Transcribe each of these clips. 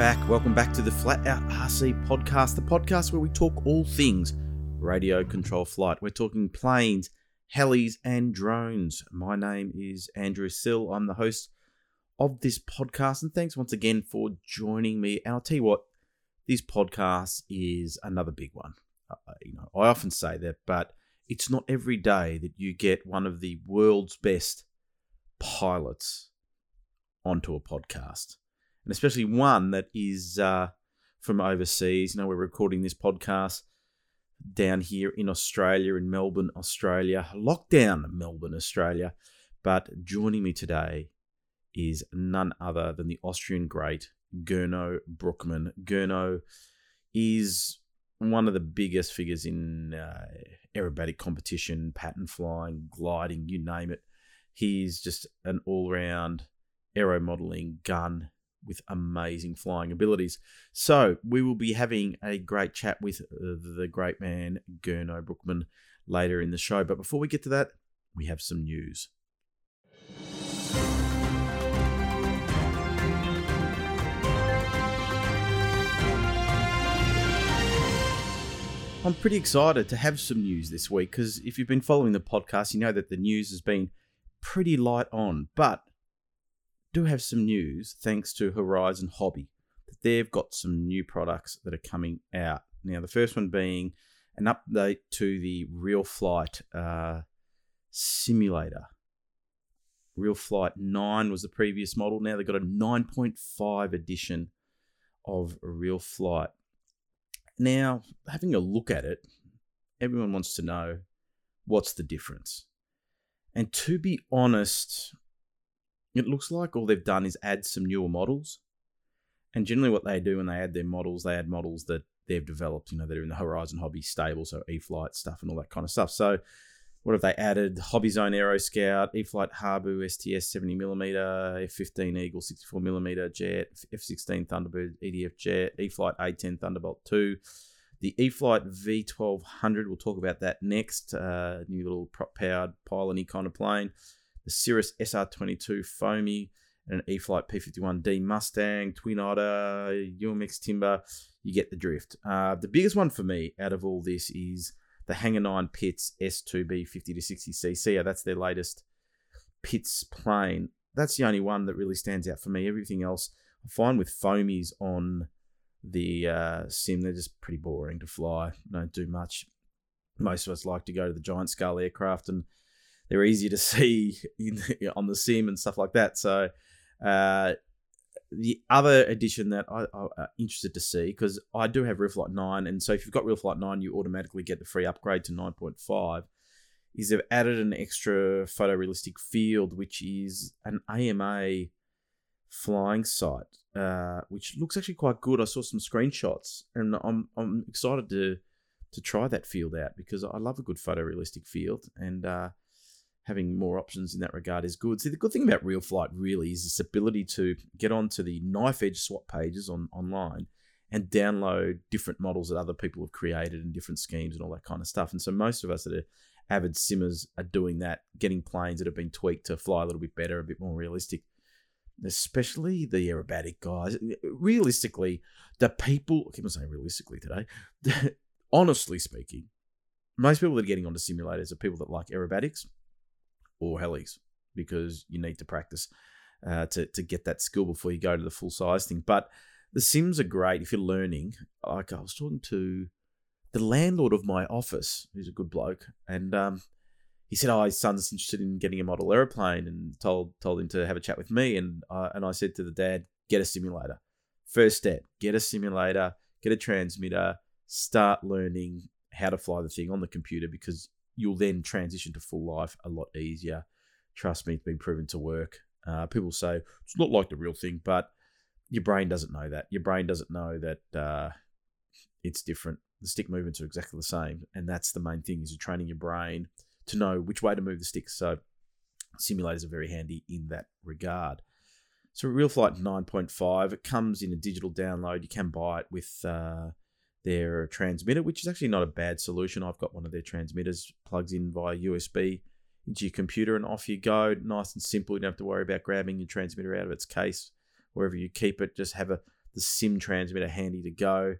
back. Welcome back to the Flat Out RC podcast, the podcast where we talk all things radio control flight. We're talking planes, helis, and drones. My name is Andrew Sill. I'm the host of this podcast, and thanks once again for joining me. And I'll tell you what, this podcast is another big one. Uh, you know, I often say that, but it's not every day that you get one of the world's best pilots onto a podcast and especially one that is uh, from overseas. You know, we're recording this podcast down here in Australia, in Melbourne, Australia, lockdown, Melbourne, Australia. But joining me today is none other than the Austrian great Gernot Bruckmann. Gernot is one of the biggest figures in uh, aerobatic competition, pattern flying, gliding, you name it. He's just an all round aero modeling gun with amazing flying abilities. So we will be having a great chat with uh, the great man Gernot Bruckmann later in the show. But before we get to that, we have some news. I'm pretty excited to have some news this week because if you've been following the podcast, you know that the news has been pretty light on. But do have some news thanks to Horizon Hobby. That they've got some new products that are coming out. Now, the first one being an update to the Real Flight uh, simulator. Real Flight 9 was the previous model. Now they've got a 9.5 edition of Real Flight. Now, having a look at it, everyone wants to know what's the difference. And to be honest, it looks like all they've done is add some newer models. And generally, what they do when they add their models, they add models that they've developed, you know, that are in the Horizon Hobby stable, so E Flight stuff and all that kind of stuff. So, what have they added? Hobby Zone Aero Scout, E Flight Habu STS 70mm, F 15 Eagle 64mm jet, F 16 Thunderbird EDF jet, E Flight A10 Thunderbolt 2. The E Flight V1200, we'll talk about that next. Uh, new little prop powered pylon kind of plane the Cirrus SR22 Foamy, and an E-flite P51D Mustang, Twin Otter, UMX Timber. You get the drift. Uh, the biggest one for me out of all this is the Hangar 9 Pitts S2B 50 to 60 cc. That's their latest Pitts plane. That's the only one that really stands out for me. Everything else I find with foamies on the uh, sim, they're just pretty boring to fly. Don't do much. Most of us like to go to the giant scale aircraft and they're easier to see on the sim and stuff like that. So uh, the other addition that I, am uh, interested to see because I do have Real Flight 9, and so if you've got Real Flight 9, you automatically get the free upgrade to 9.5. Is they've added an extra photorealistic field, which is an AMA flying site, uh, which looks actually quite good. I saw some screenshots, and I'm I'm excited to to try that field out because I love a good photorealistic field, and uh, having more options in that regard is good. See, the good thing about Real Flight really is this ability to get onto the knife edge swap pages on online and download different models that other people have created and different schemes and all that kind of stuff. And so most of us that are avid simmers are doing that, getting planes that have been tweaked to fly a little bit better, a bit more realistic. Especially the aerobatic guys. Realistically, the people, I keep on saying realistically today, honestly speaking, most people that are getting onto simulators are people that like aerobatics or helis because you need to practice uh, to to get that skill before you go to the full size thing. But the sims are great if you're learning. Like I was talking to the landlord of my office, who's a good bloke, and um, he said, "Oh, his son's interested in getting a model airplane," and told told him to have a chat with me. And uh, and I said to the dad, "Get a simulator. First step: get a simulator, get a transmitter, start learning how to fly the thing on the computer because you'll then transition to full life a lot easier. Trust me, it's been proven to work. Uh, people say it's not like the real thing, but your brain doesn't know that. Your brain doesn't know that uh, it's different. The stick movements are exactly the same, and that's the main thing: is you're training your brain to know which way to move the stick. So simulators are very handy in that regard. So Real Flight 9.5, it comes in a digital download. You can buy it with uh, their transmitter, which is actually not a bad solution. I've got one of their transmitters plugs in via USB into your computer and off you go. Nice and simple. You don't have to worry about grabbing your transmitter out of its case wherever you keep it. Just have a the sim transmitter handy to go.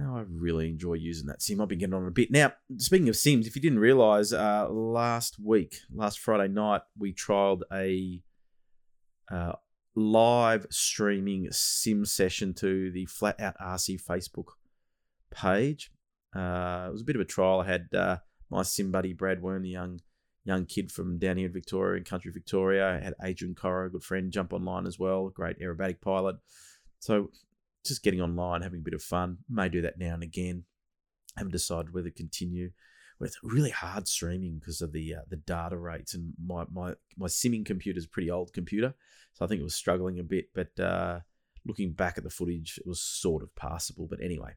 Oh, I really enjoy using that sim. I've been getting on a bit. Now, speaking of sims, if you didn't realize, uh, last week, last Friday night, we trialed a uh, live streaming sim session to the Flat Out RC Facebook page. Uh, it was a bit of a trial. I had uh, my sim buddy Brad Worm, the young young kid from down here in Victoria, in country Victoria. I had Adrian Corro, a good friend, jump online as well, great aerobatic pilot. So just getting online, having a bit of fun. May do that now and again. Haven't decided whether to continue. It's really hard streaming because of the uh, the data rates, and my my my simming computer is a pretty old computer, so I think it was struggling a bit. But uh, looking back at the footage, it was sort of passable. But anyway,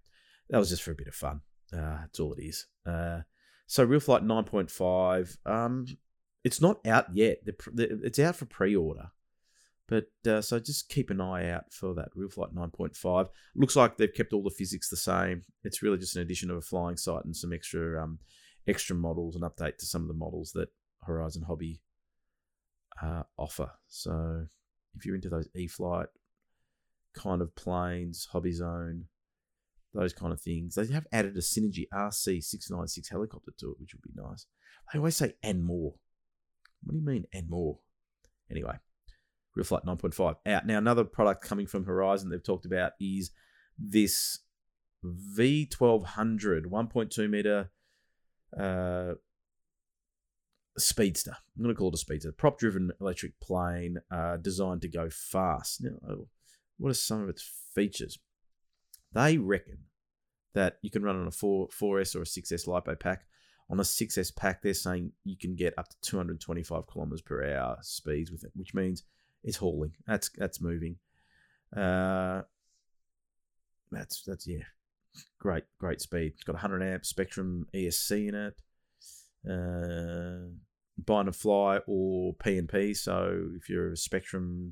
that was just for a bit of fun. Uh, that's all it is. Uh, so Real Flight 9.5, um, it's not out yet. It's out for pre-order. But uh, so just keep an eye out for that Real Flight 9.5. Looks like they've kept all the physics the same. It's really just an addition of a flying sight and some extra um, extra models, and update to some of the models that Horizon Hobby uh, offer. So if you're into those E-flite kind of planes, Hobby Zone, those kind of things, they have added a Synergy RC696 helicopter to it, which would be nice. They always say and more. What do you mean and more? Anyway, Real Flight 9.5 out. Now, another product coming from Horizon they've talked about is this V1200 1.2 meter uh, speedster. I'm going to call it a speedster. Prop driven electric plane uh, designed to go fast. Now, uh, what are some of its features? They reckon that you can run on a 4, 4S or a 6S LiPo pack. On a 6S pack, they're saying you can get up to 225 kilometers per hour speeds with it, which means it's hauling. That's that's moving. Uh, that's that's yeah, great great speed. It's got 100 amp Spektrum ESC in it. Uh, bind and fly or PNP. So if you're a Spektrum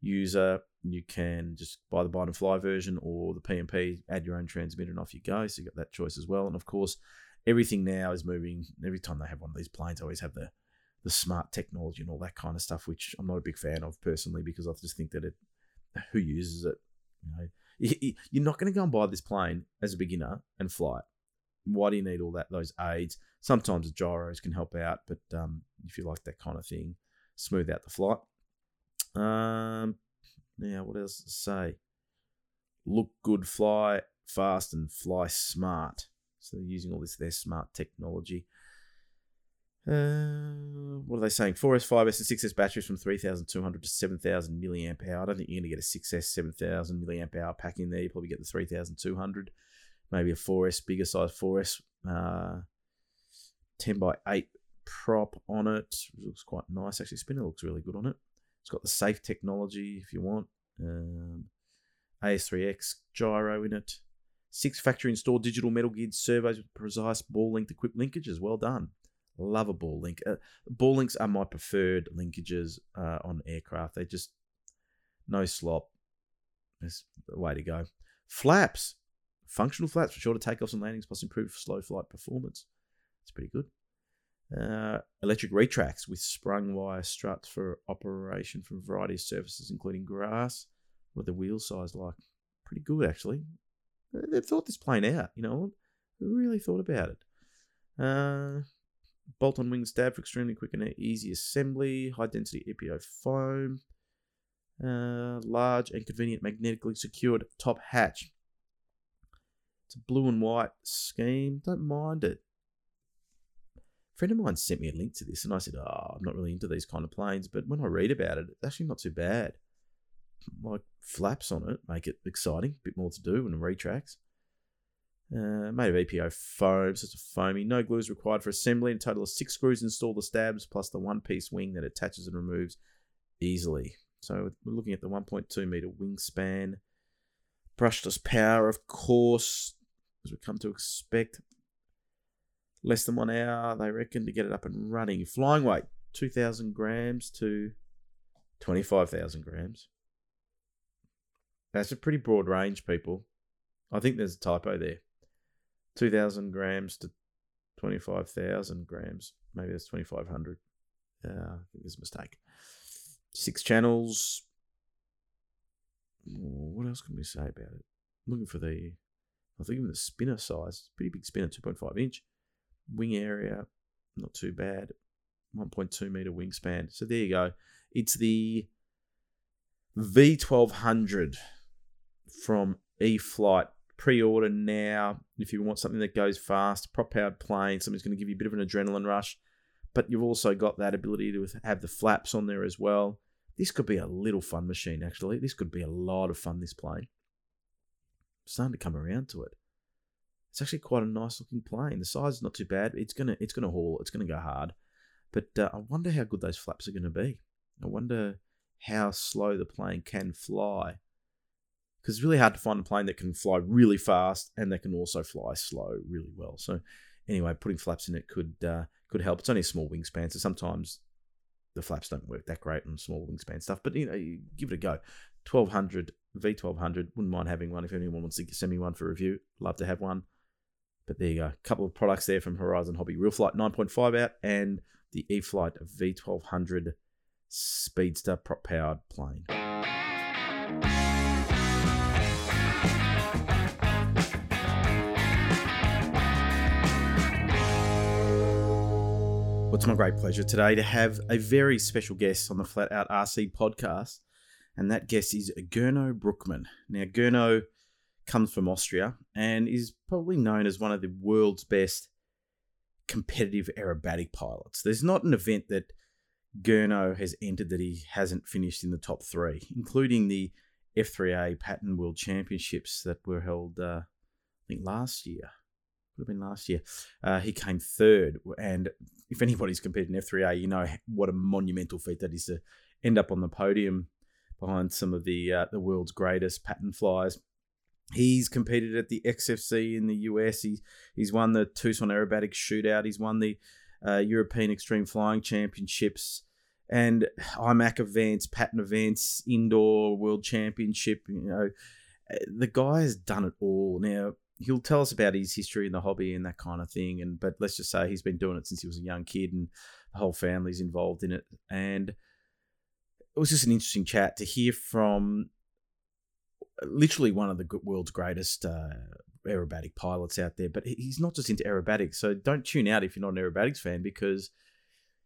user, you can just buy the bind and fly version or the PNP, add your own transmitter, and off you go. So you got that choice as well. And of course, everything now is moving. Every time they have one of these planes, I always have the the smart technology and all that kind of stuff, which I'm not a big fan of personally because I just think that it, who uses it, you know, you're not going to go and buy this plane as a beginner and fly it. Why do you need all that those aids? Sometimes the gyros can help out, but um, if you like that kind of thing, smooth out the flight. Um, now, what else to say? Look good, fly fast, and fly smart. So using all this their smart technology. Uh, what are they saying? 4S, 5S, and 6S batteries from 3,200 to 7,000 milliamp hour. I don't think you're going to get a 6S 7,000 milliamp hour pack in there. You probably get the 3,200. Maybe a 4S, bigger size 4S. Uh, 10 by 8 prop on it. it. Looks quite nice. Actually, spinner looks really good on it. It's got the safe technology if you want. Um, AS3X gyro in it. Six factory installed digital metal geared servos with precise ball length equipped linkages. Well done. Love a ball link. Uh, ball links are my preferred linkages uh, on aircraft. They just no slop. That's the way to go. Flaps, functional flaps for shorter takeoffs and landings, plus improved slow flight performance. It's pretty good. Uh, electric retracts with sprung wire struts for operation from a variety of surfaces, including grass. What the wheel size like? Pretty good, actually. They've thought this plane out, you know. Really thought about it. Uh, bolt on wing stab for extremely quick and easy assembly, high density EPO foam, uh, large and convenient magnetically secured top hatch. It's a blue and white scheme. Don't mind it. A friend of mine sent me a link to this, and I said, "Oh, I'm not really into these kind of planes." But when I read about it, it's actually not too bad. Like flaps on it make it exciting, a bit more to do, and retracts. Uh, made of EPO foam, so it's foamy. No glue is required for assembly. A total of six screws install the stabs, plus the one-piece wing that attaches and removes easily. So we're looking at the 1.2 meter wingspan. Brushless power, of course, as we come to expect. Less than one hour, they reckon, to get it up and running. Flying weight, 2,000 grams to 25,000 grams. That's a pretty broad range, people. I think there's a typo there. 2,000 grams to 25,000 grams. Maybe that's 2,500. Uh, I think there's a mistake. Six channels. what else can we say about it? I'm looking for the, I think even the spinner size, pretty big spinner, 2.5 inch. Wing area, not too bad. 1.2 meter wingspan. So there you go. It's the V1200 from E Flight. Pre order now if you want something that goes fast, prop powered plane, something's going to give you a bit of an adrenaline rush, but you've also got that ability to have the flaps on there as well. This could be a little fun machine, actually. This could be a lot of fun, this plane. starting to come around to it. It's actually quite a nice looking plane. The size is not too bad. It's gonna it's gonna haul. It's gonna go hard. But uh, I wonder how good those flaps are going to be. I wonder how slow the plane can fly. Because it's really hard to find a plane that can fly really fast and that can also fly slow really well. So, anyway, putting flaps in it could uh, could help. It's only a small wingspan, so sometimes the flaps don't work that great on small wingspan stuff. But you know, you give it a go. Twelve hundred V twelve hundred. Wouldn't mind having one if anyone wants to send me one for review. Love to have one. But there you go. A couple of products there from Horizon Hobby. Real Flight 9.5 out and the E-flite V1200 Speedster prop powered plane. Well, it's my great pleasure today to have a very special guest on the Flat Out RC podcast, and that guest is Gernot Bruckmann. Now, Gernot comes from Austria and is probably known as one of the world's best competitive aerobatic pilots. There's not an event that Gernot has entered that he hasn't finished in the top three, including the F3A Pattern World Championships that were held, uh, I think, last year. Would have been last year. Uh, he came third, and if anybody's competed in F3A, you know what a monumental feat that is to end up on the podium behind some of the uh, the world's greatest pattern flyers. He's competed at the XFC in the US. He, he's won the Tucson Aerobatics Shootout. He's won the uh, European Extreme Flying Championships and IMAC events, pattern events, indoor world championship. You know, uh, the guy has done it all. Now he'll tell us about his history in the hobby and that kind of thing. And but let's just say he's been doing it since he was a young kid, and the whole family's involved in it. And it was just an interesting chat to hear from literally one of the world's greatest uh, aerobatic pilots out there. But he's not just into aerobatics, so don't tune out if you're not an aerobatics fan because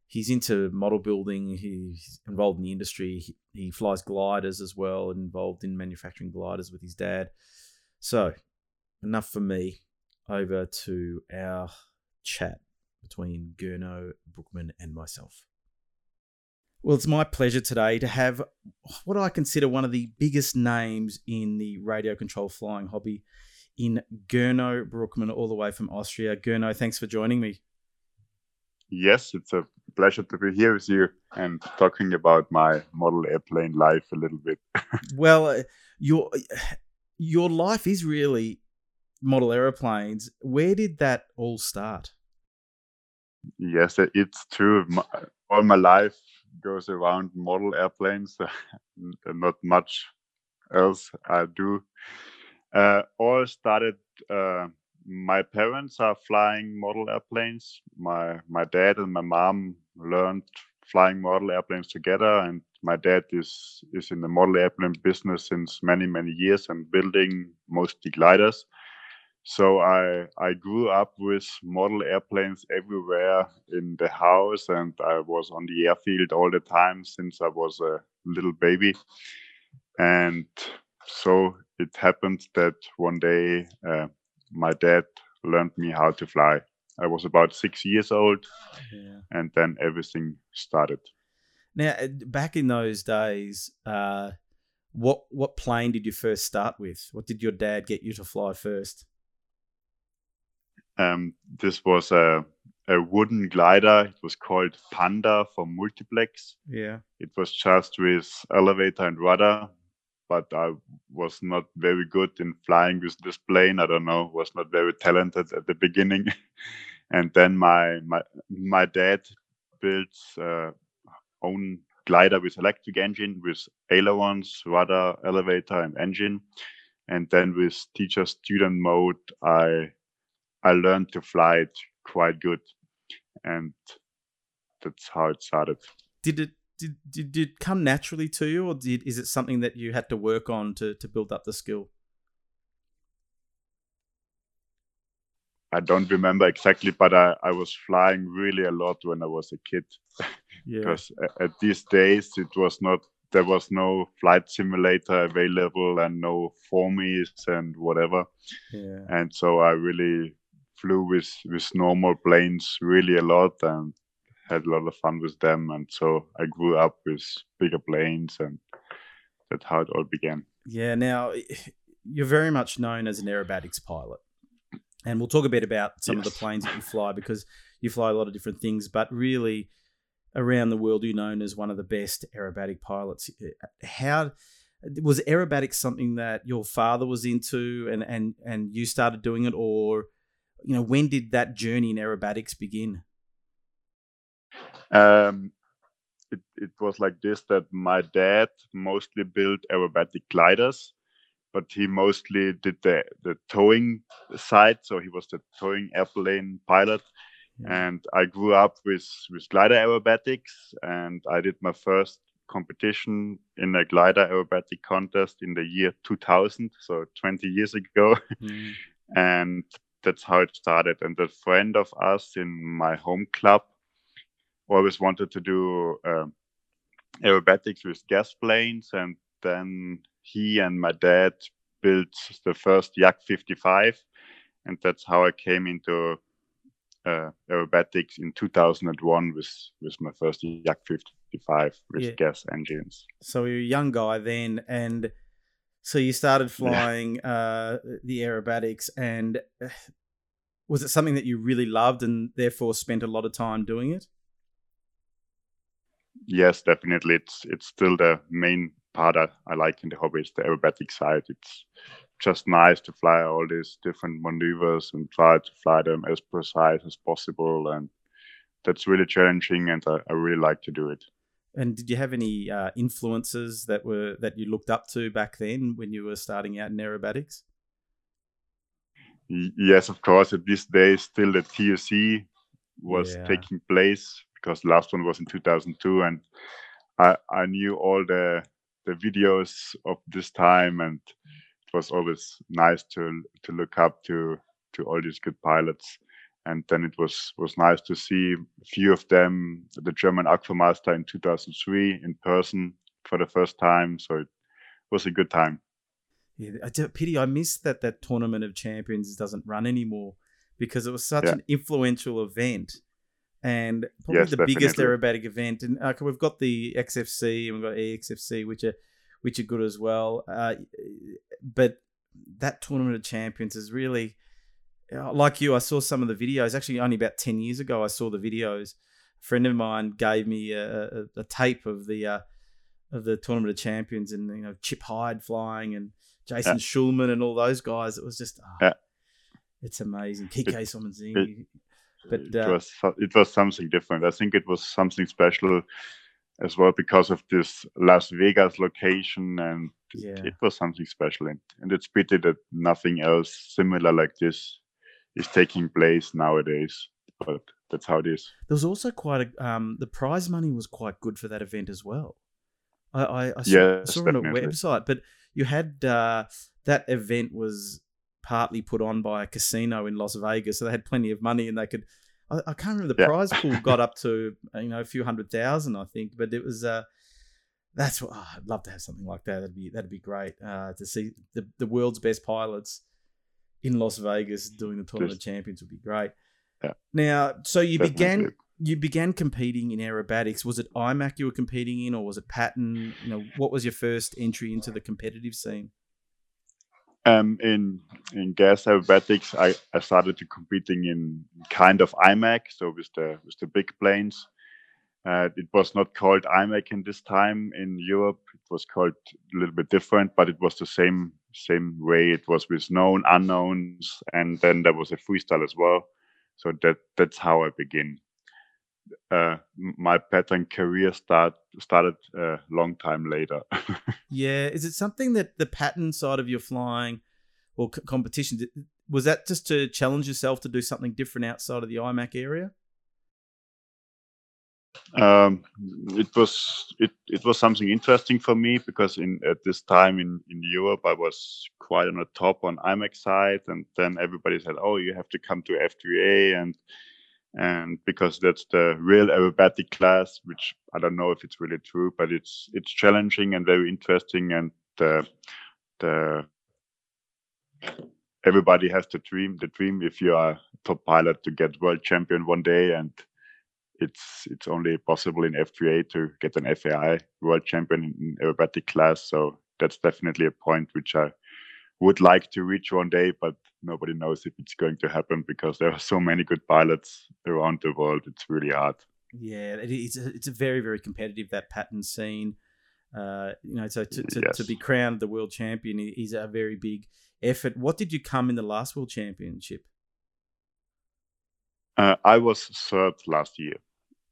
he's into model building. He's involved in the industry. He, he flies gliders as well, involved in manufacturing gliders with his dad. So enough for me. Over to our chat between Gernot, Bruckmann, and myself. Well, it's my pleasure today to have what I consider one of the biggest names in the radio control flying hobby in Gernot Bruckmann, all the way from Austria. Gernot, thanks for joining me. Yes, it's a pleasure to be here with you and talking about my model airplane life a little bit. well, uh, your your life is really model aeroplanes. Where did that all start? Yes, it's true. All my life goes around model airplanes. Not much else I do. Uh, all started. Uh, my parents are flying model airplanes. My my dad and my mom learned flying model airplanes together, and my dad is is in the model airplane business since many many years and building mostly gliders. So I I grew up with model airplanes everywhere in the house, and I was on the airfield all the time since I was a little baby. And so it happened that one day uh, my dad learned me how to fly. I was about six years old, yeah. and then everything started. Now, uh, back in those days, uh, what what plane did you first start with? What did your dad get you to fly first? Um, this was a a wooden glider. It was called Panda for multiplex. Yeah. It was just with elevator and rudder, but I was not very good in flying with this plane. I don't know, was not very talented at the beginning. and then my my my dad built uh, own glider with electric engine with ailerons, rudder, elevator, and engine. And then with teacher student mode, I I learned to fly it quite good, and that's how it started. Did it did, did, did it come naturally to you, or did is it something that you had to work on to to build up the skill? I don't remember exactly, but I, I was flying really a lot when I was a kid. Yeah. because uh, at these days it was not there was no flight simulator available and no foamies and whatever Yeah. and so i really flew with with normal planes really a lot and had a lot of fun with them and so i grew up with bigger planes and that's how it all began Yeah. Now, you're very much known as an aerobatics pilot, and we'll talk a bit about some of the planes that you fly because you fly a lot of different things. But really, around the world, you're known as one of the best aerobatic pilots. Uh, how was aerobatics something that your father was into, and and and you started doing it, or you know, when did that journey in aerobatics begin? Um, it, it was like this that my dad mostly built aerobatic gliders, but he mostly did the, the towing side. So he was the towing airplane pilot. Yeah. And I grew up with, with glider aerobatics, and I did my first competition in a glider aerobatic contest in the year 2000, so 20 years ago. Mm. and that's how it started. And a friend of us in my home club always wanted to do um aerobatics with gas planes, and then he and my dad built the first Yak 55, and that's how I came into uh, aerobatics in 2001 with with my first Yak 55 with Yeah. gas engines. So you're a young guy then, and so you started flying uh, the aerobatics, and uh, was it something that you really loved and therefore spent a lot of time doing it? Yes, definitely. It's it's still the main part I, I like in the hobby. It's the aerobatic side. It's just nice to fly all these different maneuvers and try to fly them as precise as possible. And that's really challenging, and I, I really like to do it. And did you have any uh, influences that were that you looked up to back then when you were starting out in aerobatics? Yes, of course. At this day, still the TUC was Yeah. taking place because the last one was in 2002, and I I knew all the the videos of this time, and it was always nice to to look up to to all these good pilots. And then it was was nice to see a few of them, the German Aquamaster in 2003 in person for the first time. So it was a good time. Yeah, I do- pity I missed that that tournament of champions doesn't run anymore because it was such Yeah. an influential event and probably Yes, the biggest aerobatic event. And uh, we've got the XFC and we've got EXFC, which are which are good as well. Uh, but that tournament of champions is really like you. I saw some of the videos. Actually, only about ten years ago, I saw the videos. A friend of mine gave me a, a, a tape of the uh, of the tournament of champions, and you know Chip Hyde flying and Jason Shulman and all those guys. It was just, ah, Yeah. it's amazing. Kike Somenzini. it- But, it uh, was it was something different. I think it was something special as well because of this Las Vegas location, and Yeah. it was something special. And, and it's pity that nothing else similar like this is taking place nowadays. But that's how it is. There was also quite a um, the prize money was quite good for that event as well. I, I, I saw, Yes, saw it on a website, but you had uh, that event was partly put on by a casino in Las Vegas, so they had plenty of money and they could. I, I can't remember the Yeah. prize pool got up to you know a few hundred thousand, I think, but it was. Uh, that's what oh, I'd love to have something like that. That'd be that'd be great uh, to see the the world's best pilots in Las Vegas doing the tournament of champions would be great. Yeah. Now, so you began Definitely. you began competing in aerobatics. Was it IMAC you were competing in, or was it pattern? You know, what was your first entry into the competitive scene? Um, in in gas aerobatics, I, I started to competing in kind of IMAC, so with the with the big planes. Uh, it was not called IMAC in this time in Europe. It was called a little bit different, but it was the same same way. It was with known unknowns, and then there was a freestyle as well. So that that's how I begin. Uh, my pattern career start started a long time later. Yeah, is it something that the pattern side of your flying or c- competition was that just to challenge yourself to do something different outside of the IMAC area? Um, it was it, it was something interesting for me because in at this time in, in Europe I was quite on the top on IMAC side, and then everybody said, "Oh, you have to come to F3A," and and because that's the real aerobatic class, which I don't know if it's really true, but it's it's challenging and very interesting, and the the everybody has to dream the dream if you are top pilot to get world champion one day and it's it's only possible in F3A to get an FAI world champion in aerobatic class. So that's definitely a point which I would like to reach one day, but nobody knows if it's going to happen because there are so many good pilots around the world. It's really hard. Yeah, it's a, it's a very very competitive that pattern scene. Uh, you know, so to, to, yes. to be crowned the world champion is a very big effort. What did you come in the last world championship? Uh, I was third last year.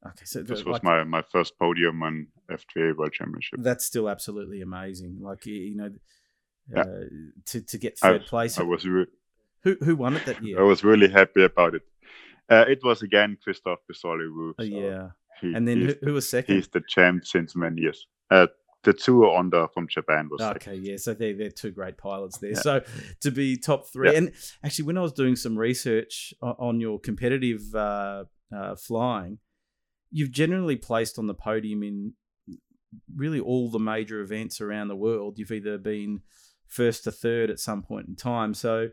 Okay, so this was like, my, my first podium on F3A World Championship. That's still absolutely amazing. Like you know, uh, to to get third I, place. I was re- who who won it that year? I was really happy about it. Uh, it was again Christophe Paysant-Le Roux. Oh, yeah, he, and then who, who, was second? He's the champ since many years. Uh, Tetsuo Onda from Japan was okay. Second. Yeah, so they're they're two great pilots there. Yeah. So to be top three, yeah. and actually, when I was doing some research on your competitive uh, uh, flying, you've generally placed on the podium in really all the major events around the world. You've either been first to third at some point in time. So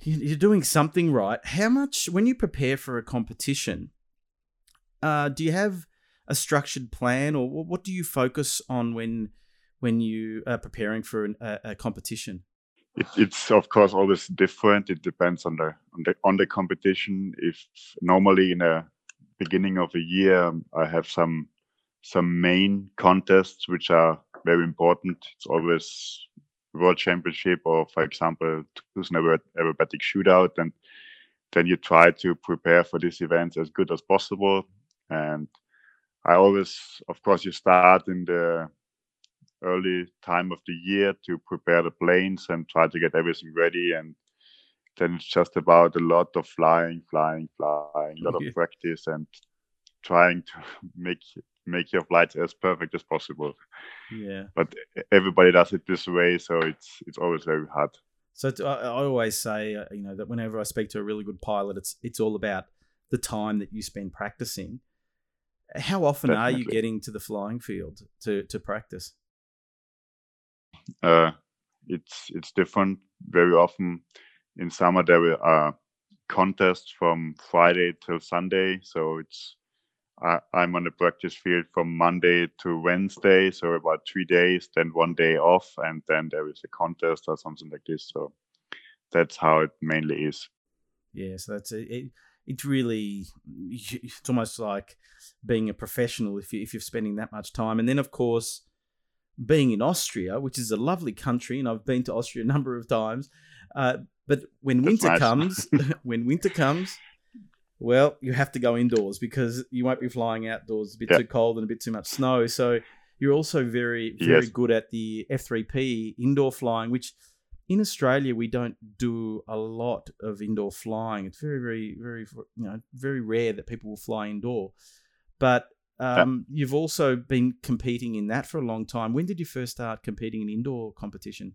you're doing something right. How much, when you prepare for a competition, uh, do you have a structured plan, or what do you focus on when when you are preparing for an, a, a, competition? It, it's of course always different. It depends on the on the on the competition. If normally in a beginning of a year, I have some some main contests which are very important. It's always World Championship or, for example, Tucson Aerobatic Shootout, and then you try to prepare for these events as good as possible. And I always, of course, you start in the early time of the year to prepare the planes and try to get everything ready. And then it's just about a lot of flying, flying, flying, a lot of practice and trying to make make your flights as perfect as possible. Yeah. But everybody does it this way, so it's it's always very hard. So I, I always say, uh, you know, that whenever I speak to a really good pilot, it's it's all about the time that you spend practicing. How often Definitely. are you getting to the flying field to to practice? Uh, it's it's different. Very often, in summer there are contests from Friday till Sunday, so it's I, am on the practice field from Monday to Wednesday, so about three days, then one day off, and then there is a contest or something like this. So that's how it mainly is. Yeah, so that's it. It's really it's almost like being a professional if you if you're spending that much time, and then of course being in Austria, which is a lovely country, and I've been to Austria a number of times. Uh, but when that's winter nice. comes, when winter comes, well, you have to go indoors because you won't be flying outdoors. a bit too cold and a bit too much snow. So you're also very, very yes. good at the F3P indoor flying, which in Australia we don't do a lot of indoor flying. It's very, very, very, you know, very rare that people will fly indoor. But um, yeah. you've also been competing in that for a long time. When did you first start competing in indoor competition?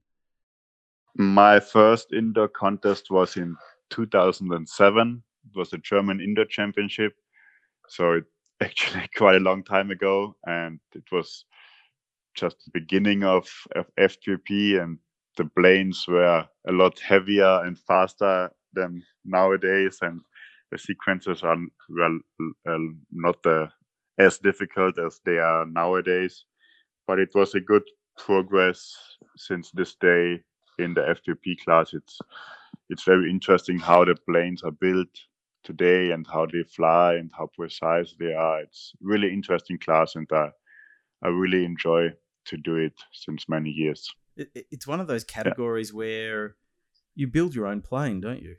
My first indoor contest was in 2007 it was the German Indoor Championship. So it actually quite a long time ago, and it was just the beginning of, of F3P, and the planes were a lot heavier and faster than nowadays, and the sequences are well uh, not as difficult as they are nowadays. But it was a good progress since this day in the F3P class. It's it's very interesting how the planes are built today and how they fly and how precise they are. It's really interesting class, and I, I really enjoy to do it since many years. It, it's one of those categories yeah. where you build your own plane, don't you?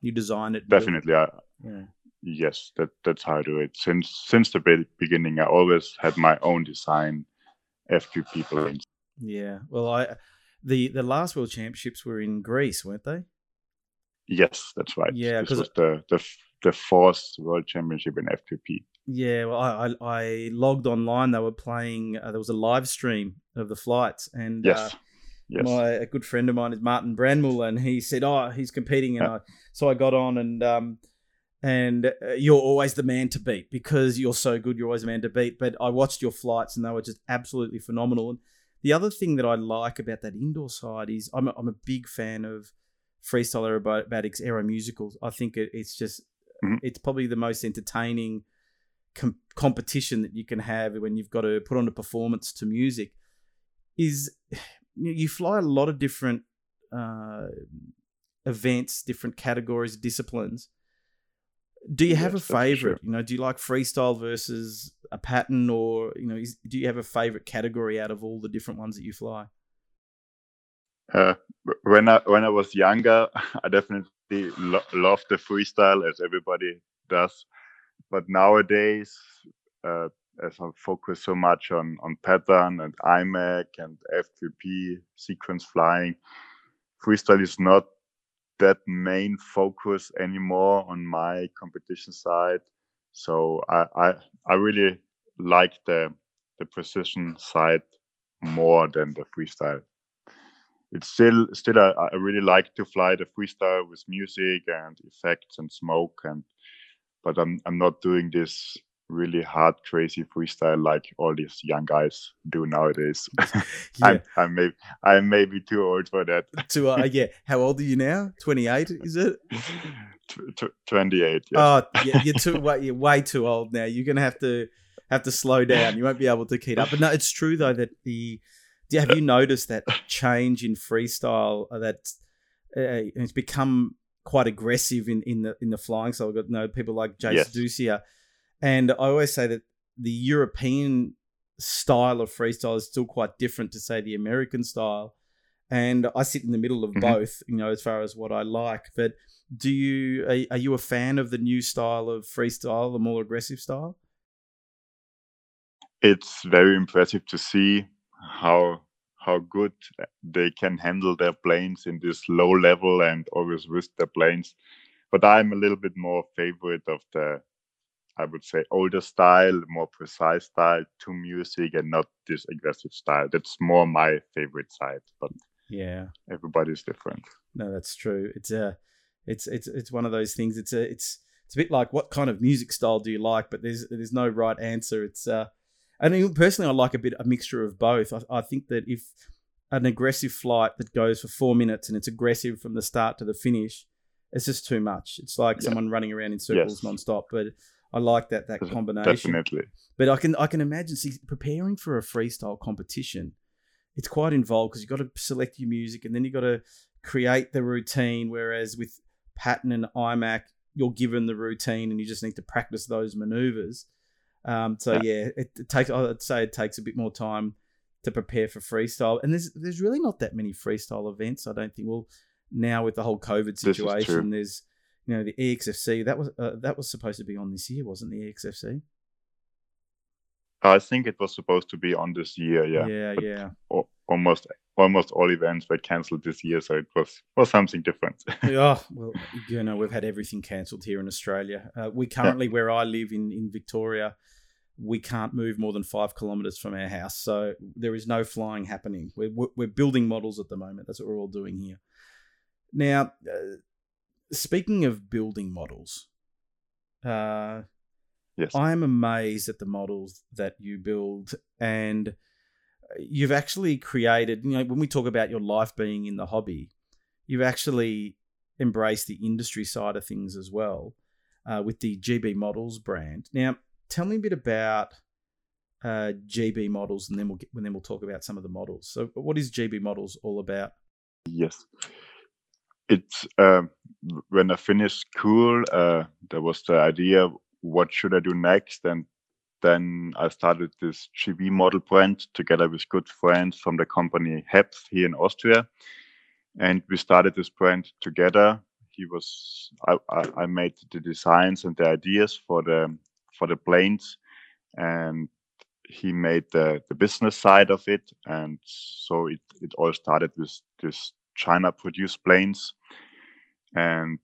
You design it. Definitely, I, yeah. Yes, that that's how I do it. Since since the beginning, I always had my own design F3P planes. Yeah, well, I the the last World Championships were in Greece, weren't they? Yes, that's right. Yeah, because the the the fourth world championship in F3P. Yeah, well, I, I, I logged online. They were playing. Uh, there was a live stream of the flights, and yes. Uh, Yes. My a good friend of mine is Martin Brandmuller, and he said, "Oh, he's competing," and I so I got on, and um, and uh, you're always the man to beat because you're so good. You're always the man to beat. But I watched your flights, and they were just absolutely phenomenal. And the other thing that I like about that indoor side is I'm a, I'm a big fan of freestyle aerobatics, aero musicals. I think it, it's just Mhm. it's probably the most entertaining com- competition that you can have when you've got to put on a performance to music. Is you you fly a lot of different uh, events, different categories, disciplines. Do you have Yes, a for sure. favorite? You know, do you like freestyle versus a pattern, or you know, is, do you have a favorite category out of all the different ones that you fly? Uh, when I when I was younger, I definitely lo- loved the freestyle as everybody does. But nowadays, uh, as I focus so much on on pattern and IMAC and F3P sequence flying, freestyle is not that main focus anymore on my competition side. So I I, I really like the the precision side more than the freestyle it's still still I, I really like to fly the freestyle with music and effects and smoke and but I'm I'm not doing this really hard crazy freestyle like all these young guys do nowadays. I'm I'm maybe I'm maybe too old for that. to uh, yeah. How old are you now? Twenty eight, is it? Tw- tw- Twenty eight. Yes. Oh, yeah, you're too way, you're way too old now. You're gonna have to have to slow down. You won't be able to keep up. But no, it's true though that the have you noticed that change in freestyle uh, that uh, it's become quite aggressive in, in the in the flying So I've got no people like Jase Yes. Dussia, and I always say that the European style of freestyle is still quite different to say the American style. And I sit in the middle of Mhm. both, you know, as far as what I like. But do you are, are you a fan of the new style of freestyle, the more aggressive style? It's very impressive to see how how good they can handle their planes in this low level and always risk their planes. But I'm a little bit more favorite of the I would say older style, more precise style to music and not this aggressive style. That's more my favorite side, but Yeah. everybody's different. No, that's true. It's a, it's it's it's one of those things. It's a it's it's a bit like what kind of music style do you like? But there's there's no right answer. It's uh, and even personally, I like a bit a mixture of both. I, I think that if an aggressive flight that goes for four minutes and it's aggressive from the start to the finish, it's just too much. It's like Yeah. someone running around in circles Yes. nonstop. But I like that that combination. Definitely. But I can I can imagine see preparing for a freestyle competition. It's quite involved because you've got to select your music and then you've got to create the routine. Whereas with pattern and IMAC, you're given the routine and you just need to practice those maneuvers. Um, so Yeah. yeah, it, it takes. I'd say it takes a bit more time to prepare for freestyle. And there's there's really not that many freestyle events. I don't think. Well, now with the whole COVID situation, there's you know the EXFC that was uh, that was supposed to be on this year, wasn't the EXFC? I think it was supposed to be on this year, yeah. yeah, but yeah. al- almost almost all events were cancelled this year, so it was was something different. oh, well, you know, we've had everything cancelled here in Australia. Uh, we currently, where I live in, in Victoria, we can't move more than five kilometres from our house. So there is no flying happening. We're, we're, we're building models at the moment. That's what we're all doing here. Now, uh, speaking of building models, uh, yes. I am amazed at the models that you build and you've actually created, you know, when we talk about your life being in the hobby, you've actually embraced the industry side of things as well uh, with the GB Models brand. Now, tell me a bit about uh, GB Models and then we'll get, and then we'll talk about some of the models. So what is GB Models all about? Yes. It's um, when I finished school, uh, there was the idea what should I do next, and then I started this GB model brand together with good friends from the company Hepf here in Austria, and we started this brand together. He was I, I, I made the designs and the ideas for the for the planes, and he made the the business side of it, and so it it all started with this China produced planes. And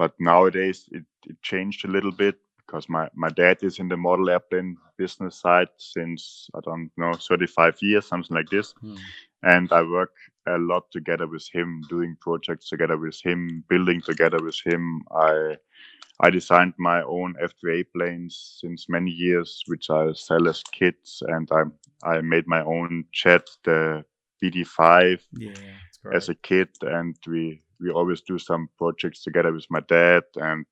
but nowadays it, it changed a little bit because my, my dad is in the model airplane business side since I don't know 35 years, something like this, Hmm. and I work a lot together with him, doing projects together with him, building together with him. I I designed my own F3A planes since many years, which I sell as kits, and I I made my own jet, the BD5, Yeah, as a kid, and we we always do some projects together with my dad, and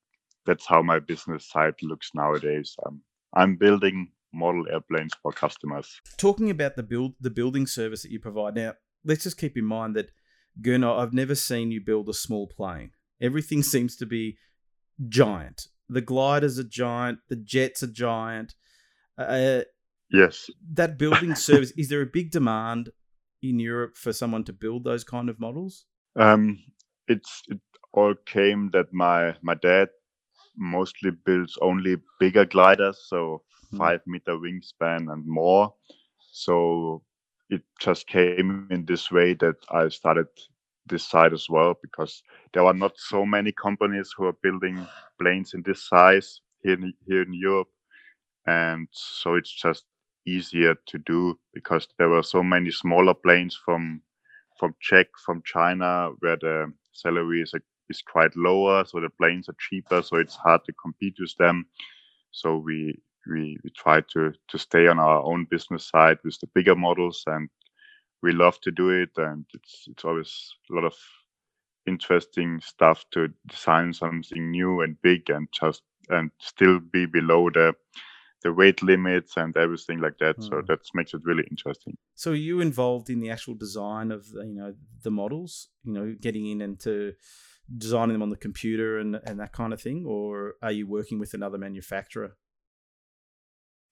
that's how my business side looks nowadays. I'm I'm building model airplanes for customers. Talking about the build, the building service that you provide. Now, let's just keep in mind that Gernot, I've never seen you build a small plane. Everything seems to be giant. The gliders are giant. The jets are giant. Uh, Yes, that building service is there a big demand in Europe for someone to build those kind of models? um, it's it all came that my my dad mostly builds only bigger gliders, so Hmm. five meter wingspan and more. So it just came in this way that I started this side as well because there are not so many companies who are building planes in this size here in, here in Europe, and so it's just easier to do because there were so many smaller planes from from Czech, from China, where the salary is uh, is quite lower, so the planes are cheaper, so it's hard to compete with them. So we we we try to to stay on our own business side with the bigger models, and we love to do it, and it's it's always a lot of interesting stuff to design something new and big, and just and still be below the the weight limits and everything like that. So Hmm. that makes it really interesting. So are you involved in the actual design of you know the models? You know, getting in and to designing them on the computer and and that kind of thing, or are you working with another manufacturer?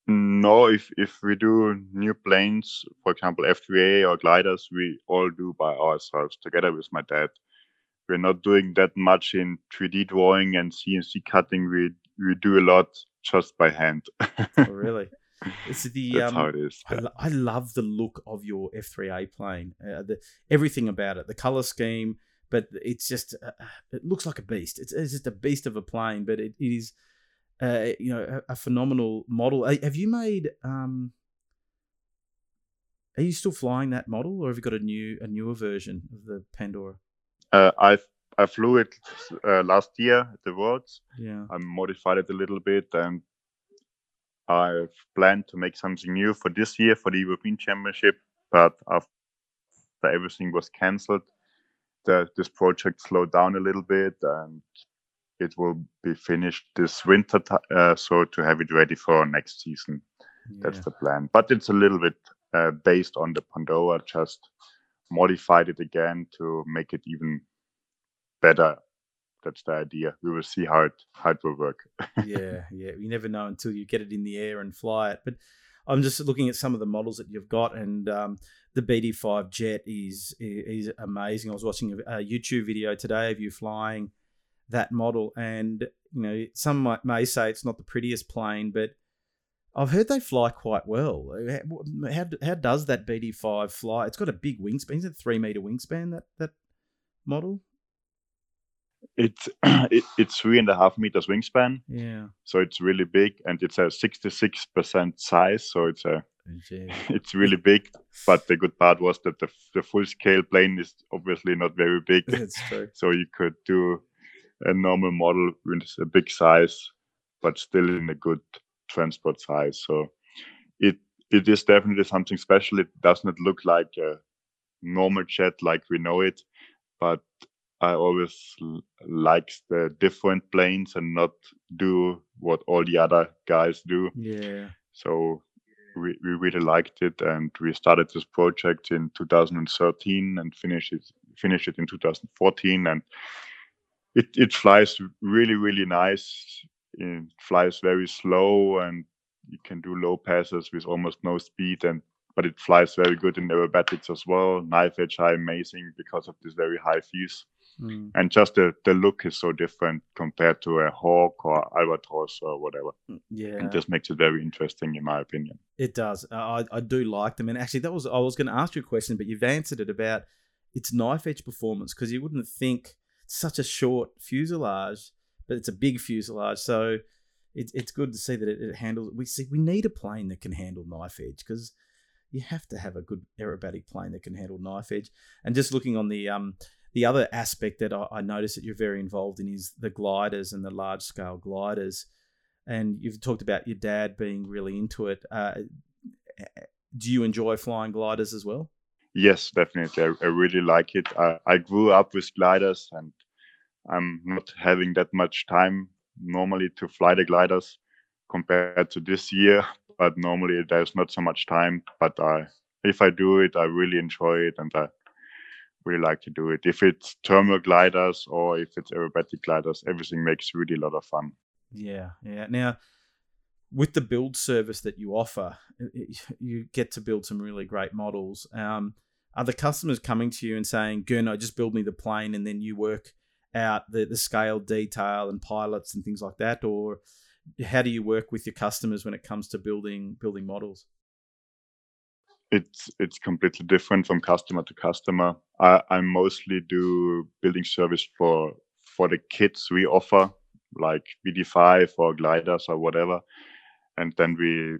No, if if we do new planes, for example F3A or gliders, we all do by ourselves together with my dad. We're not doing that much in 3D drawing and CNC cutting. We we do a lot just by hand. Oh, really? It's the That's how um, it is. I, I love the look of your F3A plane. Uh, the, everything about it, the color scheme, but it's just uh, it looks like a beast. It's, it's just a beast of a plane, but it, it is uh, you know a, a phenomenal model. Uh, Have you made? Um, are you still flying that model, or have you got a new a newer version of the Pandora? Uh, I I flew it uh, last year at the Worlds. Yeah. I modified it a little bit, and I've planned to make something new for this year for the European Championship. But after everything was cancelled, this project slowed down a little bit, and it will be finished this winter. Uh, so to have it ready for next season, that's the plan. But it's a little bit uh, based on the Pandora, just modified it again to make it even better. That's the idea. We will see how it how it will work. yeah, yeah. You never know until you get it in the air and fly it. But I'm just looking at some of the models that you've got, and um, the BD5 jet is is amazing. I was watching a, a YouTube video today of you flying that model, and you know some might, may say it's not the prettiest plane, but I've heard they fly quite well. How, how, how does that BD5 fly? It's got a big wingspan. Is it three meter wingspan? That that model? It's it, it's three and a half meters wingspan, Yeah. so it's really big, and it's a 66% size, so it's a it's really big. But the good part was that the the full scale plane is obviously not very big, That's true. so you could do a normal model with a big size, but still in a good transport size. So it it is definitely something special. It does not look like a normal jet like we know it, but I always l- likes the different planes and not do what all the other guys do. Yeah. So we, we really liked it, and we started this project in 2013 and finished it finished it in 2014, and it it flies really really nice. It flies very slow, and you can do low passes with almost no speed, and but it flies very good in aerobatics as well. Knife edge high, amazing because of this very high fuse Mm. and just the, the look is so different compared to a hawk or albatross or whatever Yeah. and this makes it very interesting in my opinion It does. Uh, I, I do like them, and actually, that was I was going to ask you a question, but you've answered it about its knife edge performance because you wouldn't think such a short fuselage but it's a big fuselage. So it, it's good to see that it, it handles. We see we need a plane that can handle knife edge because you have to have a good aerobatic plane that can handle knife edge. And just looking on the um the other aspect that I, I notice that you're very involved in is the gliders and the large scale gliders. And you've talked about your dad being really into it. Uh, do you enjoy flying gliders as well? Yes, definitely. I, I really like it. I, I grew up with gliders and I'm not having that much time normally to fly the gliders compared to this year. But normally there's not so much time. But if I do it, I really enjoy it and I really like to do it. If it's thermal gliders or if it's aerobatic gliders, everything makes really a lot of fun. Yeah, yeah. Now, with the build service that you offer, you get to build some really great models. Um, are the customers coming to you and saying, "Gernot, just build me the plane," and then you work out the the scale detail and pilots and things like that, or how do you work with your customers when it comes to building building models? It's it's completely different from customer to customer. I, I mostly do building service for for the kits we offer, like BD5 or gliders or whatever, and then we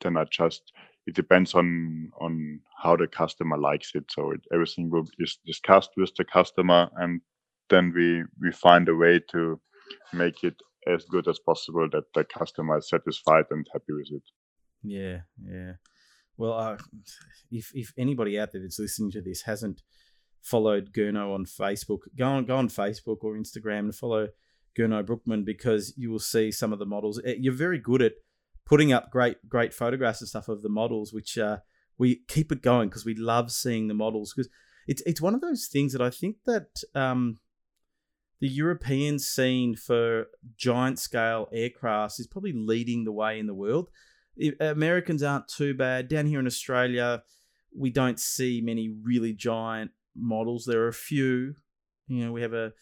then I just it depends on on how the customer likes it. So it, everything will be discussed with the customer, and then we we find a way to make it as good as possible that the customer is satisfied and happy with it. Yeah, yeah. Well, uh, if if anybody out there that's listening to this hasn't followed Gernot on Facebook, go on go on Facebook or Instagram and follow Gernot Bruckmann because you will see some of the models. Eh, you're very good at putting up great great photographs and stuff of the models, which uh, we keep it going because we love seeing the models because it's it's one of those things that I think that um, the European scene for giant scale aircrafts is probably leading the way in the world. Americans aren't too bad. Down here in Australia, we don't see many really giant models. There are a few. You know, we have a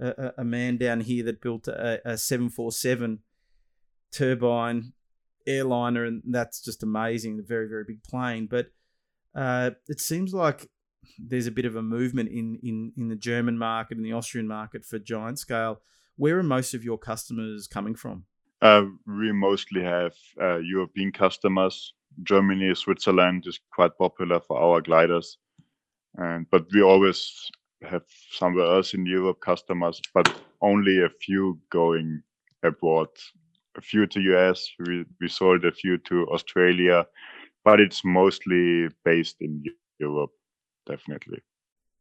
a, a man down here that built a, a 747 turbine airliner, and that's just amazing. A very very big plane, but uh, it seems like there's a bit of a movement in in in the German market and the Austrian market for giant scale. Where are most of your customers coming from? Uh, we mostly have uh, European customers. Germany, Switzerland is quite popular for our gliders, and but we always have somewhere else in Europe customers, but only a few going abroad. A few to US. We we sold a few to Australia, but it's mostly based in Europe definitely.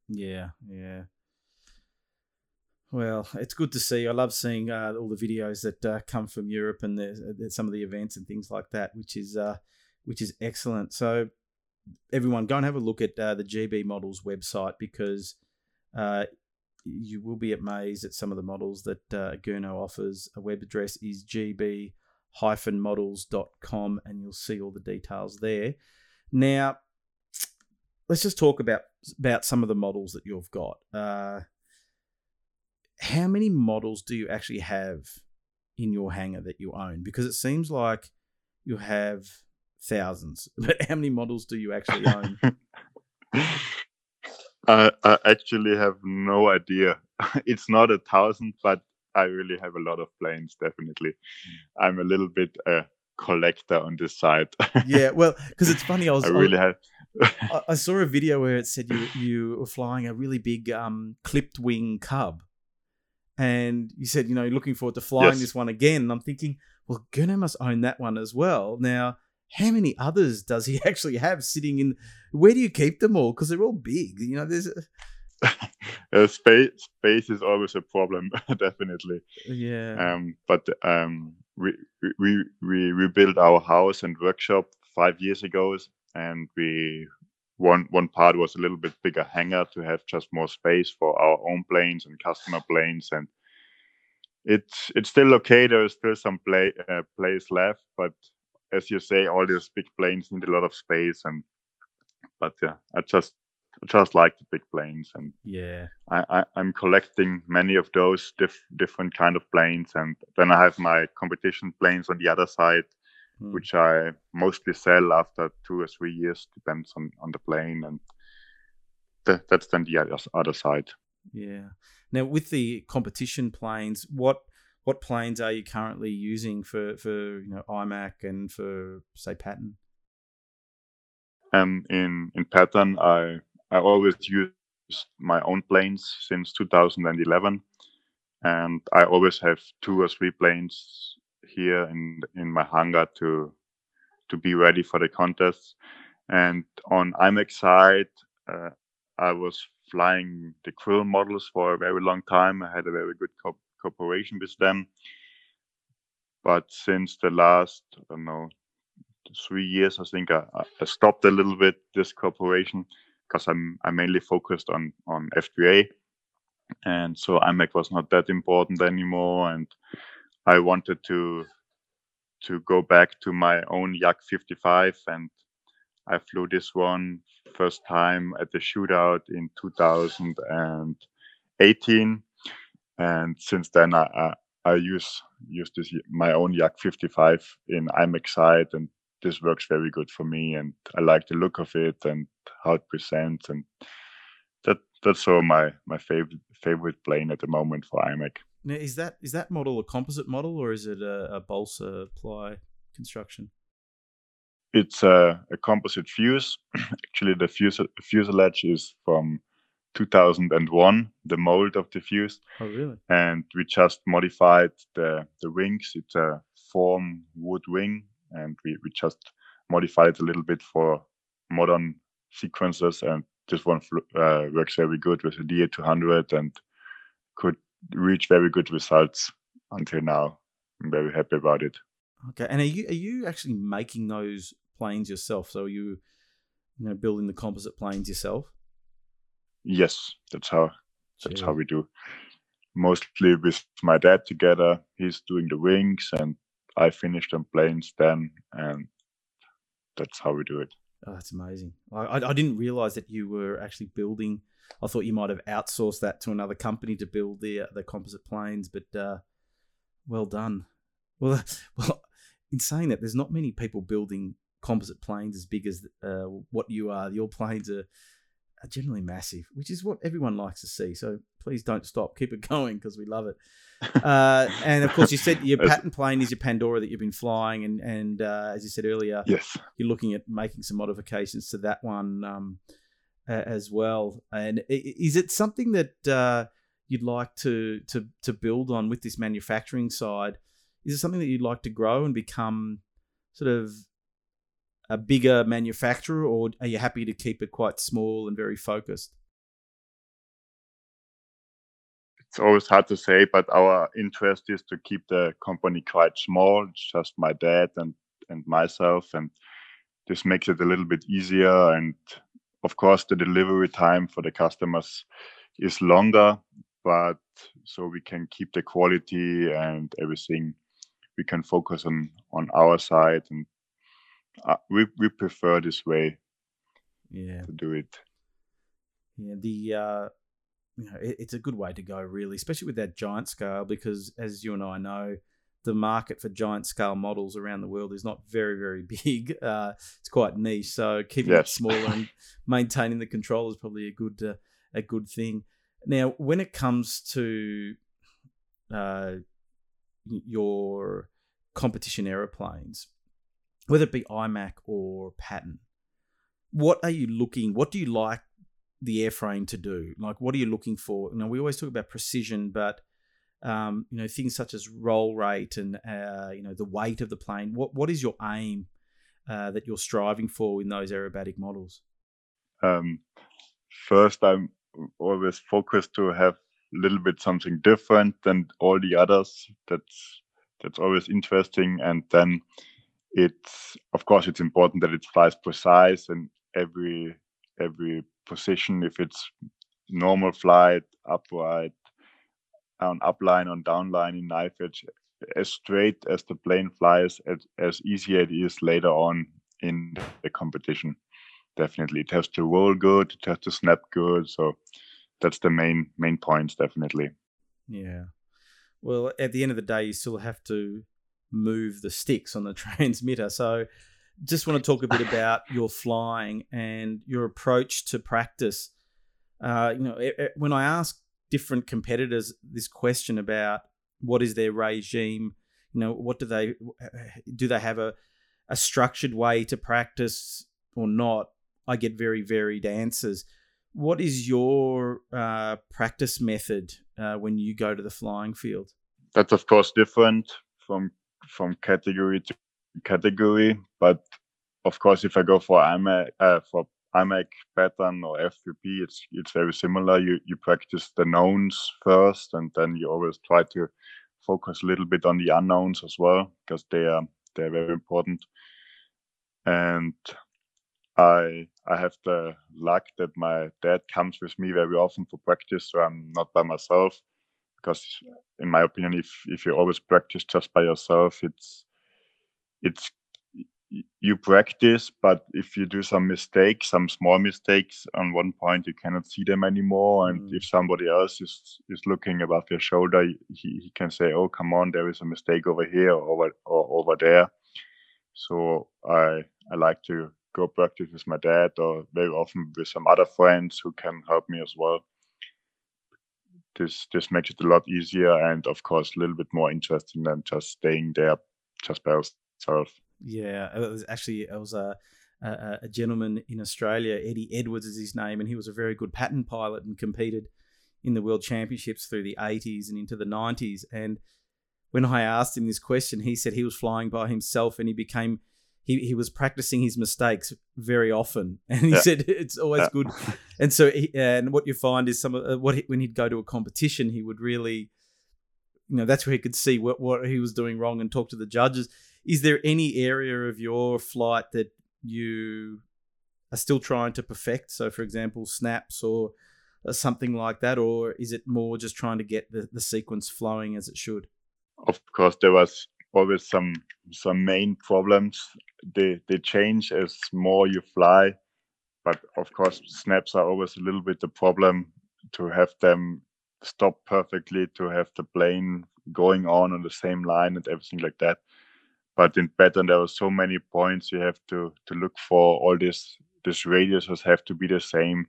Yeah, yeah. Well, it's good to see. I love seeing uh, all the videos that uh, come from Europe and the, the, some of the events and things like that, which is uh, which is excellent. So, everyone, go and have a look at uh, the GB Models website because uh, you will be amazed at some of the models that uh, Gernot offers. A web address is gb-models.com, and you'll see all the details there. Now, let's just talk about about some of the models that you've got. How many models do you actually have in your hangar that you own? Because it seems like you have thousands, but how many models do you actually own? I, I actually have no idea. It's not a thousand, but I really have a lot of planes. Definitely, I'm a little bit a collector on this side. yeah, well, because it's funny. I was I really have I, saw a video where it said you you were flying a really big um, clipped wing cub, and you said you know you're looking forward to flying yes. this one again. And I'm thinking, well, Gernot must own that one as well. Now, how many others does he actually have sitting in? Where do you keep them all? Because they're all big. You know, there's. A... uh, space space is always a problem, definitely. Yeah. Um, but um, we we we we built our house and workshop five years ago, and we one one part was a little bit bigger hangar to have just more space for our own planes and customer planes and it's it's still okay. There's still some play uh, place left but as you say all these big planes need a lot of space and but yeah i just I just like the big planes and yeah. I, I am collecting many of those diff, different kind of planes and then i have my competition planes on the other side mm. which I mostly sell after two or three years, depends on, on the plane, and th- that's then the other, other side. Yeah. Now, with the competition planes, what what planes are you currently using for for you know IMAC and for say pattern? Um, in in pattern, I I always use my own planes since 2011, and I always have two or three planes here in in my hangar to to be ready for the contest. And on IMAC side, uh, I was flying the Krill models for a very long time. I had a very good co- cooperation with them. But since the last, I don't know, three years, I think I, I stopped a little bit this cooperation because I'm I mainly focused on on F3A, and so IMAC was not that important anymore, and I wanted to to go back to my own Yak 55, and I flew this one first time at the shootout in 2018, and since then I, I, I use use this my own Yak 55 in IMAC side, and this works very good for me, and I like the look of it and how it presents, and that that's all my my favorite favorite plane at the moment for IMAC. Now, is that is that model a composite model or is it a, a balsa ply construction? It's a, a composite fuse. Actually, the fuse, fuselage is from 2001, the mold of the fuse. Oh, really? And we just modified the the wings. It's a form wood wing, and we, we just modified it a little bit for modern sequences. And this one uh, works very good with the DA200 and could reach very good results until now. I'm very happy about it. Okay, and are you are you actually making those planes yourself? So are you, you know, building the composite planes yourself? Yes, that's how that's how we do. Mostly with my dad together. He's doing the wings, and I finish them planes then, and that's how we do it. Oh, that's amazing. I, I didn't realize that you were actually building. I thought you might have outsourced that to another company to build the uh, the composite planes, but uh, well done. Well, well, in saying that, there's not many people building composite planes as big as uh, what you are. Your planes are, are generally massive, which is what everyone likes to see. So please don't stop. Keep it going because we love it. Uh, and of course, you said your pattern plane is your Pandora that you've been flying, and and uh, as you said earlier, yes, you're looking at making some modifications to that one um, as well. And is it something that uh, you'd like to to to build on with this manufacturing side? Is it something that you'd like to grow and become sort of a bigger manufacturer, or are you happy to keep it quite small and very focused? It's always hard to say, but our interest is to keep the company quite small. Just my dad and and myself, and this makes it a little bit easier. And of course, the delivery time for the customers is longer, but so we can keep the quality and everything. We can focus on on our side and uh, we we prefer this way. Yeah, to do it. Yeah, the uh, you know it, it's a good way to go, really, especially with that giant scale, because as you and I know, the market for giant scale models around the world is not very very big. Uh, it's quite niche, so keeping yes. it smaller and maintaining the control is probably a good uh, a good thing. Now, when it comes to uh, your competition aeroplanes, whether it be IMAC or pattern, what are you looking? What do you like the airframe to do? Like, what are you looking for? You know, we always talk about precision, but um, you know, things such as roll rate and uh, you know the weight of the plane. What what is your aim uh, that you're striving for in those aerobatic models? Um, first, I'm always focused to have a little bit something different than all the others. That's that's always interesting, and then it's of course it's important that it flies precise and every every position if it's normal flight upright on upline on downline in knife edge as straight as the plane flies as, as easy it is later on in the competition definitely it has to roll good it has to snap good so that's the main main points definitely yeah well at the end of the day you still have to move the sticks on the transmitter. So, just want to talk a bit about your flying and your approach to practice. Uh, you know, it, it, when I ask different competitors this question about what is their regime. You know, what do they do? They have a a structured way to practice or not? I get very varied answers. What is your uh, practice method uh, when you go to the flying field? That's of course different from from category to category, but of course, if I go for IMAC, uh, for IMAC pattern or F3P, it's it's very similar. You you practice the knowns first, and then you always try to focus a little bit on the unknowns as well because they are they're very important. And I I have the luck that my dad comes with me very often for practice, so I'm not by myself. Because in my opinion, if if you always practice just by yourself, it's it's you practice, but if you do some mistakes, some small mistakes on one point, you cannot see them anymore. And mm. if somebody else is is looking above your shoulder, he, he can say, "Oh, come on, there is a mistake over here or over or over there." So I I like to go practice with my dad or very often with some other friends who can help me as well. This this makes it a lot easier and of course a little bit more interesting than just staying there just by yourself. Yeah, it was actually it was a, a, a gentleman in Australia, Eddie Edwards is his name, and he was a very good pattern pilot and competed in the World Championships through the 80s and into the 90s. And when I asked him this question, he said he was flying by himself and he became he, he was practicing his mistakes very often, and he yeah. said it's always yeah. good. And so, he, and what you find is some of uh, what he, when he'd go to a competition, he would really, you know, that's where he could see what what he was doing wrong and talk to the judges. Is there any area of your flight that you are still trying to perfect? So, for example, snaps or, or something like that, or is it more just trying to get the, the sequence flowing as it should? Of course, there was always some some main problems. They they change as more you fly, but of course, snaps are always a little bit the problem to have them stop perfectly, to have the plane going on on the same line and everything like that but in pattern there are so many points you have to to look for. All this this radiuses have to be the same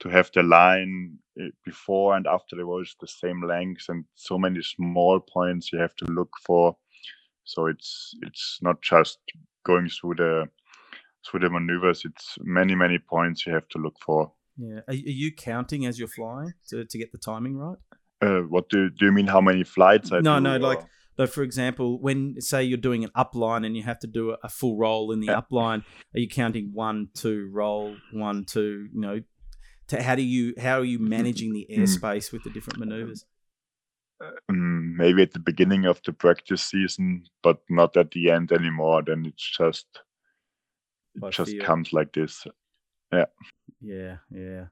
to have the line eh, before and after the roll the same length and so many small points you have to look for. So it's it's not just going through the through the maneuvers it's many many points you have to look for. Yeah. Are, you counting as you're flying to, to get the timing right? Uh, what do, do you mean how many flights I no do, no or? like so, for example, when say you're doing an upline and you have to do a, full roll in the yeah. upline, are you counting one, two, roll, one, two? You know, to, how do you how are you managing the mm. airspace with the different maneuvers? Um, maybe at the beginning of the practice season, but not at the end anymore. Then it's just it just feel. comes like this. Yeah. Yeah, yeah.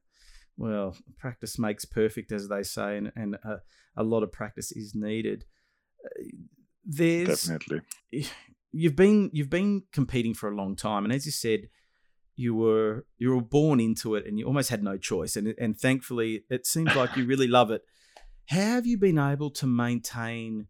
Well, practice makes perfect, as they say, and, and a, a lot of practice is needed there's definitely you've been you've been competing for a long time, and as you said, you were you were born into it, and you almost had no choice. And and thankfully, it seems like you really love it. How have you been able to maintain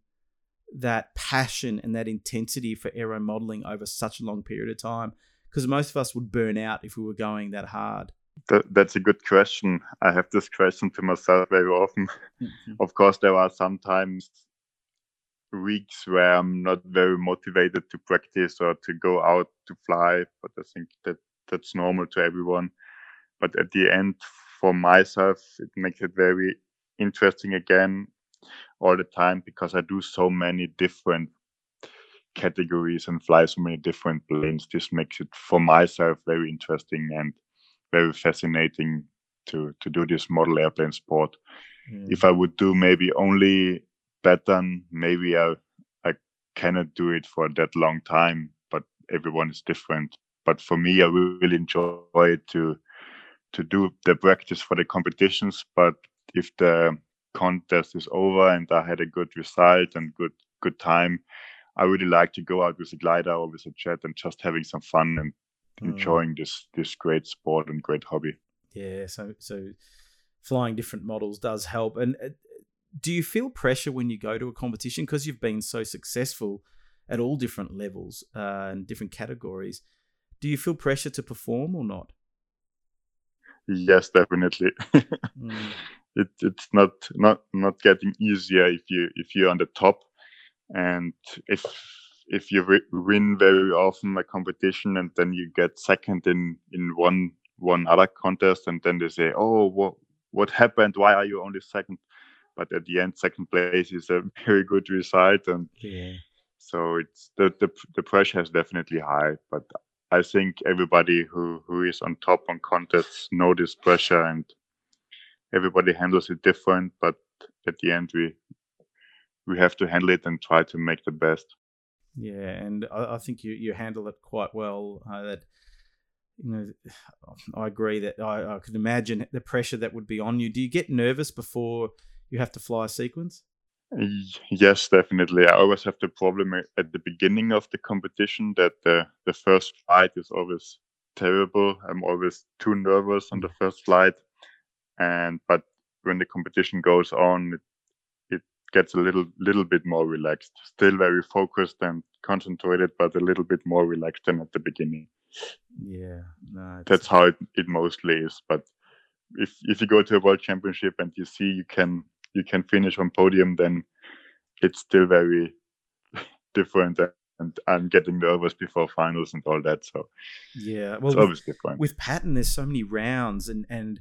that passion and that intensity for aero modeling over such a long period of time? Because most of us would burn out if we were going that hard. That, that's a good question. I have this question to myself very often. Mm-hmm. Of course, there are sometimes weeks where I'm not very motivated to practice or to go out to fly, but I think that that's normal to everyone. But at the end, for myself, it makes it very interesting again all the time because I do so many different categories and fly so many different planes. This makes it for myself very interesting and very fascinating to to do this model airplane sport. Mm. If I would do maybe only pattern, maybe I I cannot do it for that long time, but everyone is different. But for me, I really enjoy it to to do the practice for the competitions. But if the contest is over and I had a good result and good good time, I really like to go out with a glider or with a jet and just having some fun and mm. enjoying this this great sport and great hobby. Yeah, so so flying different models does help. And uh, do you feel pressure when you go to a competition because you've been so successful at all different levels uh, and different categories? Do you feel pressure to perform or not? Yes, definitely. mm. it, it's not not not getting easier if you if you're on the top, and if if you win very often a competition and then you get second in in one one other contest and then they say oh what what happened why are you only second but at the end second place is a very good result and yeah. so it's the, the the pressure is definitely high but i think everybody who who is on top on contests know this pressure and everybody handles it different but at the end we we have to handle it and try to make the best. Yeah and i, I think you you handle it quite well uh, that you know i agree that I, I could imagine the pressure that would be on you. Do you get nervous before you have to fly a sequence Yes, definitely. I always have the problem eh, at the beginning of the competition that the, the first flight is always terrible. I'm always too nervous on the mm. first flight. And but when the competition goes on, it, it gets a little little bit more relaxed. Still very focused and concentrated, but a little bit more relaxed than at the beginning. Yeah, no, that's how it, it mostly is. But if if you go to a world championship and you see you can you can finish on podium, then it's still very different. And I'm getting nervous before finals and all that. So yeah, well, it's always different. With pattern, there's so many rounds, and and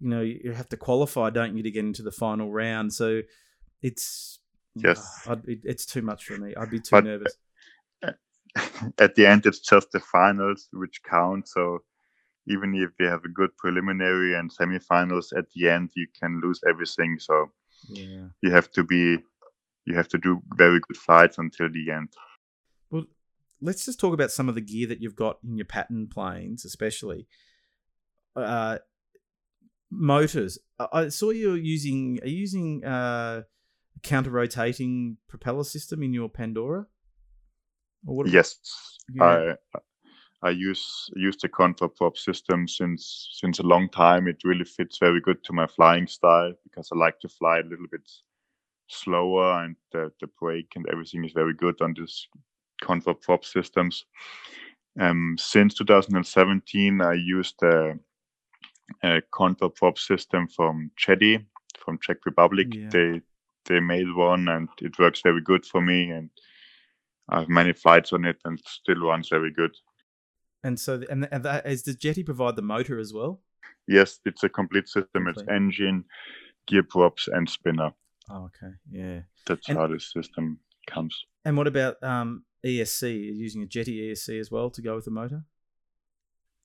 you know you have to qualify, don't you, to get into the final round. So it's yes, uh, it, it's too much for me. I'd be too but, nervous. At the end, it's just the finals which count. So even if you have a good preliminary and semifinals, at the end you can lose everything. So yeah. You have to be you have to do very good flights until the end. Well, let's just talk about some of the gear that you've got in your pattern planes, especially. Uh, motors. I saw you're using are you using uh, counter rotating propeller system in your Pandora? yes, yeah. I I use use the Contra system since since a long time. It really fits very good to my flying style because I like to fly a little bit slower and the, the brake and everything is very good on this Contra prop systems. Um, since 2017, I used a, a Contra prop system from Jeti from Czech Republic. Yeah. They they made one and it works very good for me and I have many flights on it and still runs very good. And so, and, and that, is does Jeti provide the motor as well? Yes, it's a complete system. Complete. It's engine, gear props, and spinner. Oh, okay, yeah. That's and, how the system comes. And what about um, ESC? Are you using a Jeti ESC as well to go with the motor?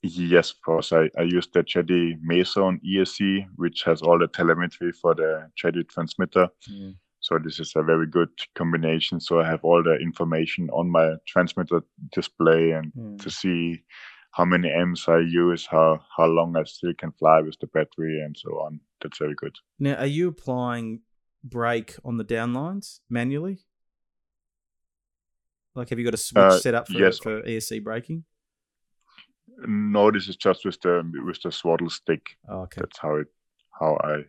Yes, of course. I, I use the Jeti Mezon ESC, which has all the telemetry for the Jeti transmitter. Yeah. So this is a very good combination. So I have all the information on my transmitter display and mm. to see how many amps I use, how how long I still can fly with the battery, and so on. That's very good. Now, are you applying brake on the downlines manually? Like, have you got a switch uh, set up for, yes. for ESC braking? No, this is just with the with the throttle stick. Oh, okay. That's how it how I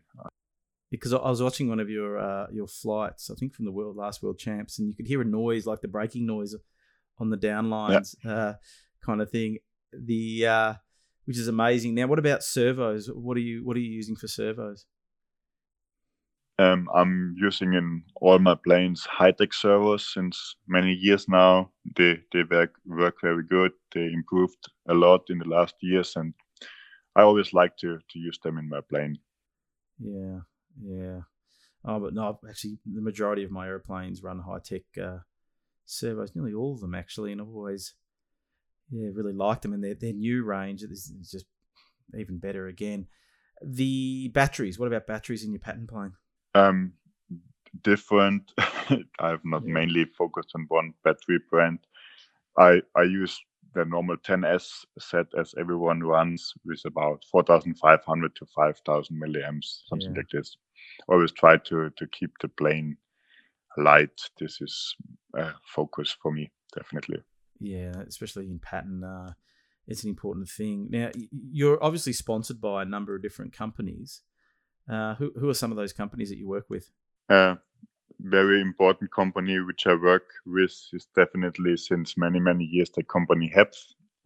because I was watching one of your uh, your flights, I think from the world last world champs, and you could hear a noise like the braking noise on the downlines, yeah. uh, kind of thing. The uh, which is amazing. Now, what about servos? What are you what are you using for servos? Um, I'm using in all my planes Hitec servos since many years now. They they work work very good. They improved a lot in the last years, and I always like to to use them in my plane. Yeah, yeah. Oh, but no, actually, the majority of my airplanes run Hitec uh, servos, nearly all of them actually, and I've always, yeah, really liked them. And their their new range is, is just even better again. The batteries. What about batteries in your pattern plane? Um, different. I've not yeah. mainly focused on one battery brand. I I use the normal 10s set as everyone runs with about 4500 to 5000 milliamps something yeah. like this always try to to keep the plane light. This is a focus for me, definitely. Yeah, especially in pattern, uh, it's an important thing. Now, you're obviously sponsored by a number of different companies. Uh, who who are some of those companies that you work with? Uh, very important company which I work with is definitely since many many years the company HEPF.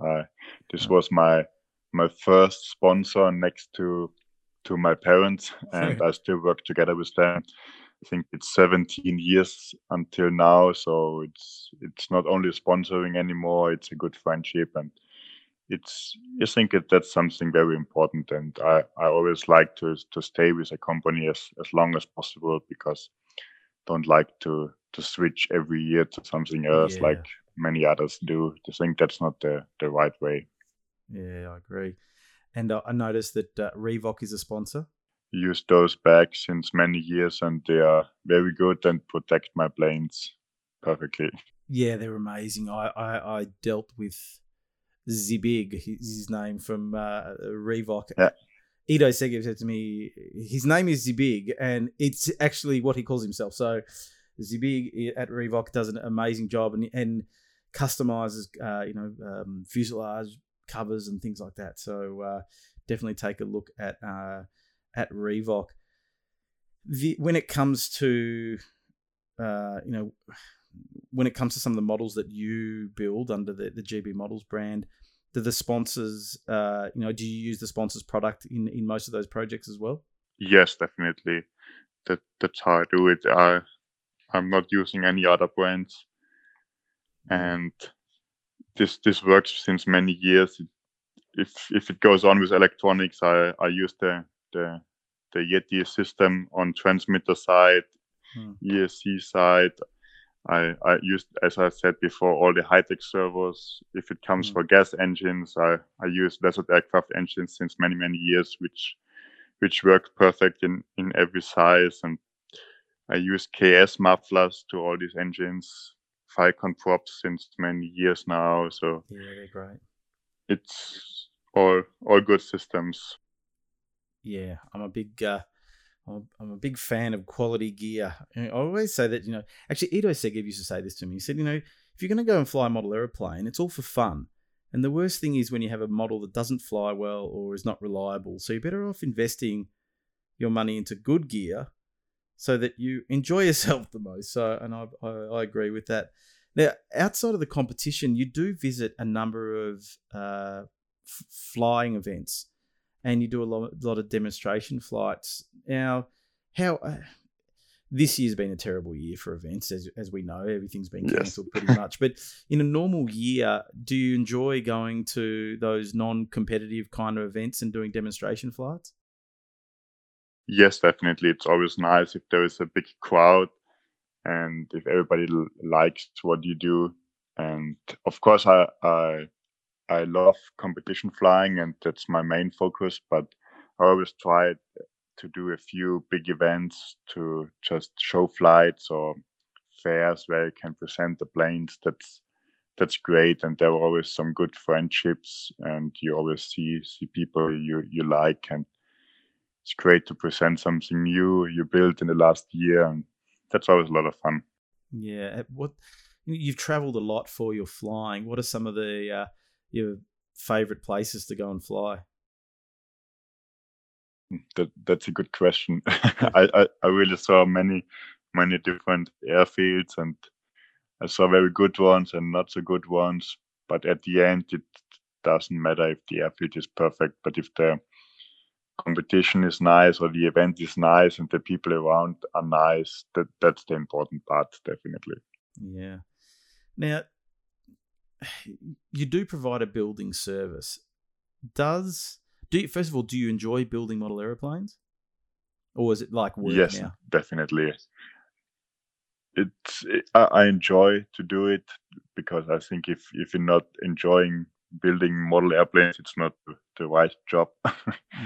Uh, this oh. was my my first sponsor next to to my parents, and I still work together with them. I think it's 17 years until now, so it's it's not only sponsoring anymore; it's a good friendship, and it's I think it, that's something very important. And I, I always like to to stay with a company as as long as possible because I don't like to to switch every year to something else Yeah. like many others do. I think that's not the the right way. Yeah, I agree. And uh, I noticed that uh, Reebok is a sponsor. Use those bags since many years, and they are very good and protect my planes perfectly. Yeah, they're amazing. I I, I dealt with Zibig, his, his name from uh, Reebok. Yeah. Ido Segev said to me, his name is Zibig, and it's actually what he calls himself. So Zibig at Reebok does an amazing job and and customizes, uh, you know, um, fuselage covers and things like that. So uh, definitely take a look at uh, at Reebok. The, when it comes to uh, you know when it comes to some of the models that you build under the, the GB Models brand, do the sponsors, uh, you know, do you use the sponsors product in, in most of those projects as well? Yes, definitely. That that's how I do it. I I'm not using any other brands, and this this works since many years. If if it goes on with electronics, I I use the the the Jeti system on transmitter side, Hmm. ESC side. I I used as I said before all the Hitec servos. If it comes Hmm. for gas engines, I I use Desert aircraft engines since many many years, which which work perfect in in every size and I use KS mufflers to all these engines, Falcon props since many years now. So Yeah, they're great. it's all all good systems. Yeah, I'm a big, uh, I'm, a big fan of quality gear. I always say that, you know, actually, Ido Segev used to say this to me. He said, you know, if you're going to go and fly a model aeroplane, it's all for fun. And the worst thing is when you have a model that doesn't fly well or is not reliable. So you're better off investing your money into good gear so that you enjoy yourself the most. So, and I, I, I agree with that. Now, outside of the competition, you do visit a number of uh, f- flying events and you do a lot, lot of demonstration flights. Now, how uh, this year's been a terrible year for events, as, as we know, everything's been Yes. cancelled pretty much. But in a normal year, do you enjoy going to those non competitive kind of events and doing demonstration flights? Yes, definitely. It's always nice if there is a big crowd and if everybody likes what you do. And of course, I I I love competition flying, and that's my main focus. But I always try to do a few big events to just show flights or fairs where you can present the planes. That's that's great, and there are always some good friendships, and you always see see people you you like, and it's great to present something new you built in the last year, and that's always a lot of fun. Yeah. uh, What you've travelled a lot for your flying. What are some of the uh, your favorite places to go and fly? That that's a good question. I, I I really saw many many different airfields, and I saw very good ones and not so good ones. But at the end, it doesn't matter if the airfield is perfect, but if the competition is nice or the event is nice and the people around are nice, that that's the important part, definitely. Yeah. Now, you do provide a building service. Does do you, first of all, do you enjoy building model airplanes, or is it like work yes, now? definitely. It's it, I, I enjoy to do it because I think if if you're not enjoying building model airplanes, it's not the- the right job.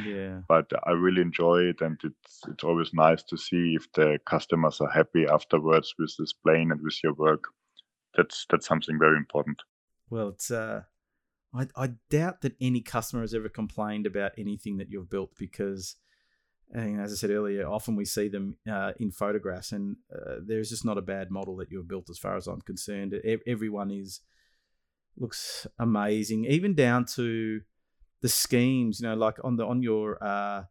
Yeah. but I really enjoy it, and it's it's always nice to see if the customers are happy afterwards with this plane and with your work. That's that's something very important. Well, it's uh, I I doubt that any customer has ever complained about anything that you've built because, know, as I said earlier, often we see them uh, in photographs, and uh, there's just not a bad model that you've built, as far as I'm concerned. E- everyone is looks amazing, even down to the schemes. You know, like on the on your uh,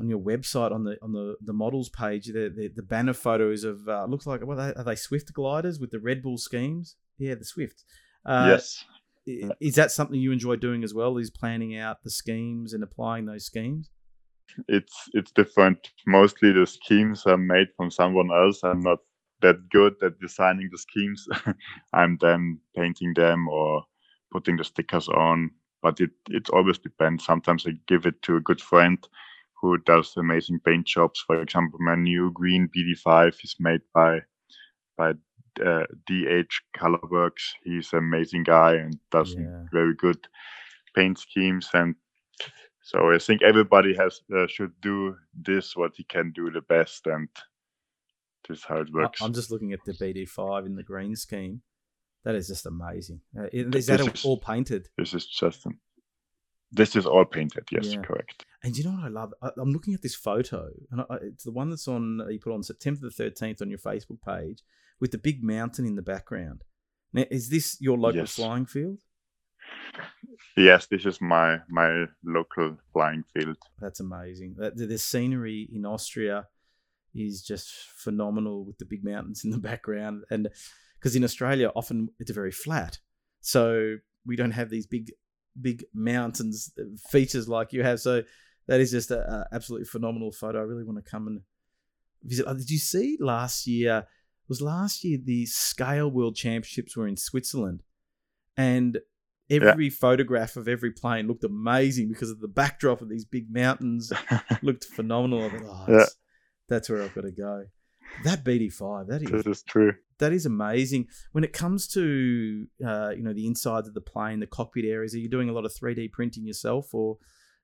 on your website on the on the the models page, the the, the banner photos of uh, looks like what are they, are they Swift gliders with the Red Bull schemes? Yeah, the Swift. Uh, yes, Is that something you enjoy doing as well? Is planning out the schemes and applying those schemes? it's it's different. Mostly the schemes are made from someone else. I'm not that good at designing the schemes. I'm then painting them or putting the stickers on. But it it always depends. Sometimes I give it to a good friend who does amazing paint jobs. For example, my new green BD5 is made by by uh, DH Colorworks. He's an amazing guy and does Yeah. very good paint schemes. And so I think everybody has uh, should do this what he can do the best, and this is how it works. I'm just looking at the BD5 in the green scheme. That is just amazing. Uh, is that This all, is- painted? This is just an, this is all painted. Yes, Yeah. correct. And you know what I love? I, I'm looking at this photo, and I, it's the one that's on you put on September the 13th on your Facebook page with the big mountain in the background. Now, is this your local Yes. flying field? Yes, this is my my local flying field. That's amazing. That the, the scenery in Austria is just phenomenal with the big mountains in the background, and because in Australia often it's very flat, so we don't have these big big mountains uh, features like you have. So that is just a, a absolutely phenomenal photo. I really want to come and visit. Oh, did you see last year? Was last year the Scale World Championships were in Switzerland, and every photograph of every plane looked amazing because of the backdrop of these big mountains looked phenomenal. I thought, oh, Yeah. that's, that's where I've got to go. That BD5, that this is is true. That is amazing. When it comes to uh, you know the insides of the plane, the cockpit areas, are you doing a lot of three D printing yourself, or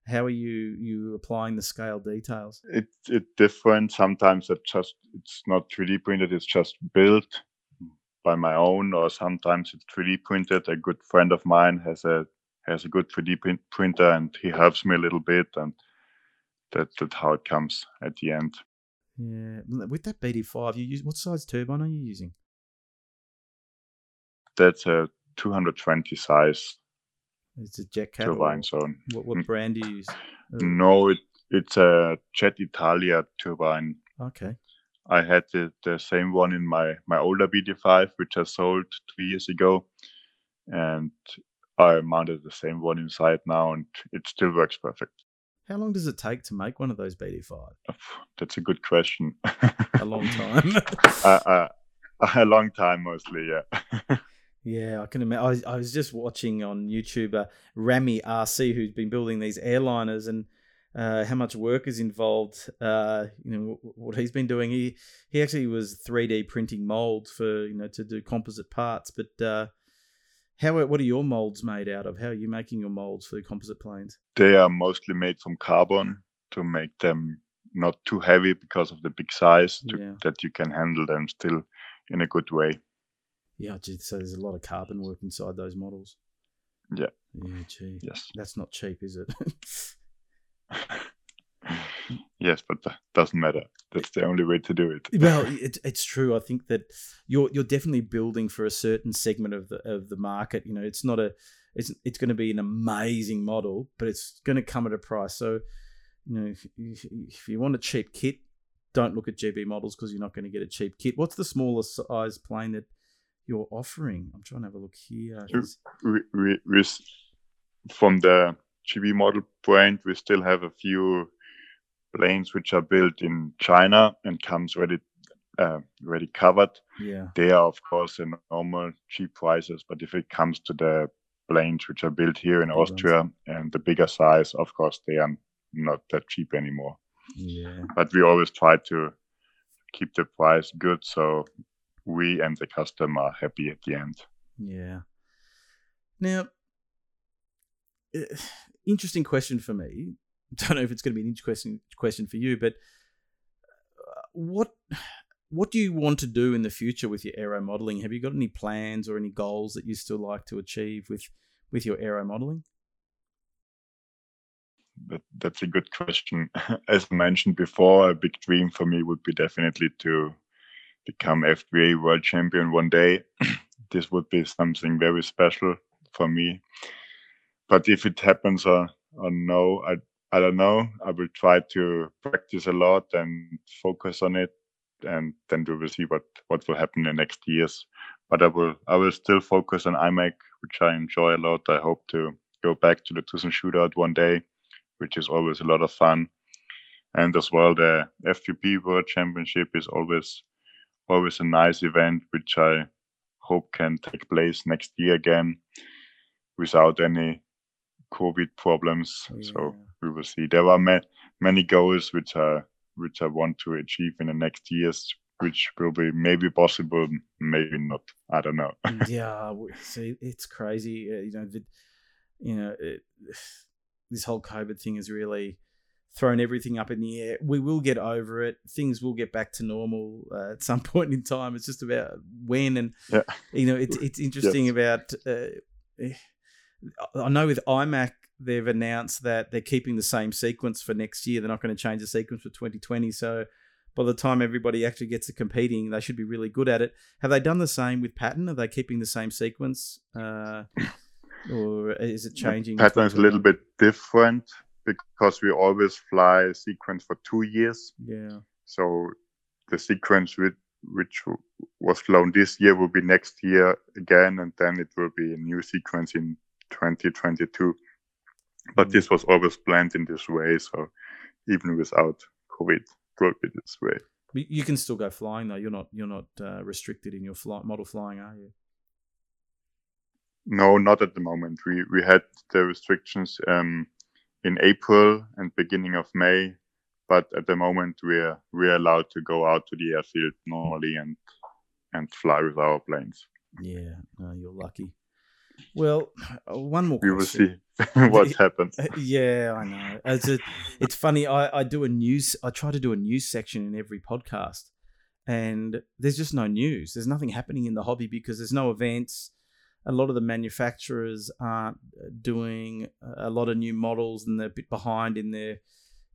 how are you you applying the scale details? It it different. Sometimes it just it's not 3D printed. It's just built by my own, or sometimes it's 3D printed. A good friend of mine has a has a good 3D print, printer, and he helps me a little bit, and that that's how it comes at the end. Yeah, with that BD5, you use what size turbine are you using? That's a 220 size It's a jet turbine. So What, what brand do you use? Uh, no, it it's a Jet Italia turbine. Okay. I had the, the same one in my my older BD5, which I sold two years ago, and I mounted the same one inside now, and it still works perfect. How long does it take to make one of those BD5? That's a good question. A long time. uh, uh, a long time, mostly. Yeah. Yeah, I can imagine. I was, I was just watching on YouTube uh, Rami RC, who's been building these airliners, and uh, how much work is involved. Uh, you know wh- what he's been doing. He he actually was three D printing molds for you know to do composite parts. But uh, how what are your molds made out of? How are you making your molds for the composite planes? they are mostly made from carbon to make them not too heavy because of the big size, to, Yeah. that you can handle them still in a good way. Yeah, so there's a lot of carbon work inside those models. Yeah. Yeah, gee, Yes. that's not cheap, is it? yes, but that doesn't matter. That's the only way to do it. well, it's it's true. I think that you're you're definitely building for a certain segment of the of the market. You know, it's not a it's it's going to be an amazing model, but it's going to come at a price. So, you know, if, if you want a cheap kit, don't look at GB models because you're not going to get a cheap kit. What's the smallest size plane that you're offering? I'm trying to have a look here. We, we, we from the GB model point, we still have a few planes which are built in China and comes ready, uh, ready covered. Yeah, They are of course in normal cheap prices, but if it comes to the planes which are built here in Austria and the bigger size, of course they are not that cheap anymore. yeah, But we always try to keep the price good so we and the customer are happy at the end. yeah. Now, uh, interesting question for me. Don't know if it's going to be an interesting question for you, but uh, what what do you want to do in the future with your aero modeling? Have you got any plans or any goals that you still like to achieve with with your aero modeling? That, that's a good question. As mentioned before, a big dream for me would be definitely to become F3A world champion one day. this would be something very special for me. But if it happens or, or no, I I don't know. I will try to practice a lot and focus on it, and then we will see what what will happen in the next years. But I will I will still focus on IMAC, which I enjoy a lot. I hope to go back to the Tucson shootout one day which is always a lot of fun. and as well the F3P World Championship is always always a nice event, which I hope can take place next year again without any COVID problems. Yeah. So we will see. There are ma- many goals which I which I want to achieve in the next years, which will be maybe possible, maybe not. I don't know. yeah, see, it's crazy. Uh, you know, the, you know, it, this whole COVID thing is really thrown everything up in the air. We will get over it. Things will get back to normal uh, at some point in time. It's just about when, and yeah. you know, it's it's interesting yes. about. Uh, eh, I know with IMAC they've announced that they're keeping the same sequence for next year. They're not going to change the sequence for 2020. So by the time everybody actually gets to competing, they should be really good at it. Have they done the same with pattern? Are they keeping the same sequence, uh, or is it changing? Pattern is a little bit different because we always fly a sequence for two years. Yeah. So the sequence with which was flown this year will be next year again, and then it will be a new sequence in 2022. But mm. this was always planned in this way, so even without COVID, it will be this way. You can still go flying though. You're not you're not uh, restricted in your flight model flying, are you? No, not at the moment. We we had the restrictions um, in April and beginning of May, but at the moment we're we're allowed to go out to the airfield normally and and fly with our planes. Yeah, no, you're lucky. Well, uh, one more. We will see what happens. Uh, yeah, I know. It's a, it's funny. I, I do a news. I try to do a news section in every podcast, and there's just no news. There's nothing happening in the hobby because there's no events. A lot of the manufacturers aren't uh, doing a lot of new models, and they're a bit behind in their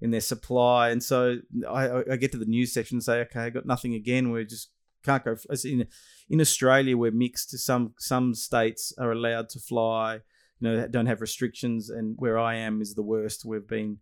in their supply. And so I, I get to the news section and say, okay, I got nothing again. We're just can't go. In in Australia, we're mixed. Some some states are allowed to fly. You know, don't have restrictions, and where I am is the worst. We've been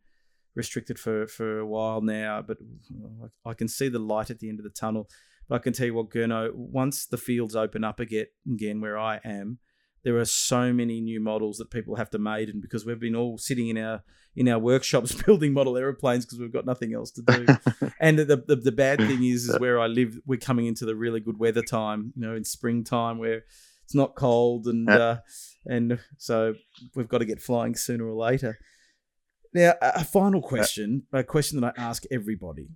restricted for for a while now, but uh, I can see the light at the end of the tunnel. But I can tell you what, Gernot, once the fields open up again, again where I am, there are so many new models that people have to make, and because we've been all sitting in our in our workshops building model airplanes because we've got nothing else to do. and the, the, the bad thing is, is where I live, we're coming into the really good weather time, you know, in springtime where it's not cold, and uh, and so we've got to get flying sooner or later. Now, a final question, a question that I ask everybody,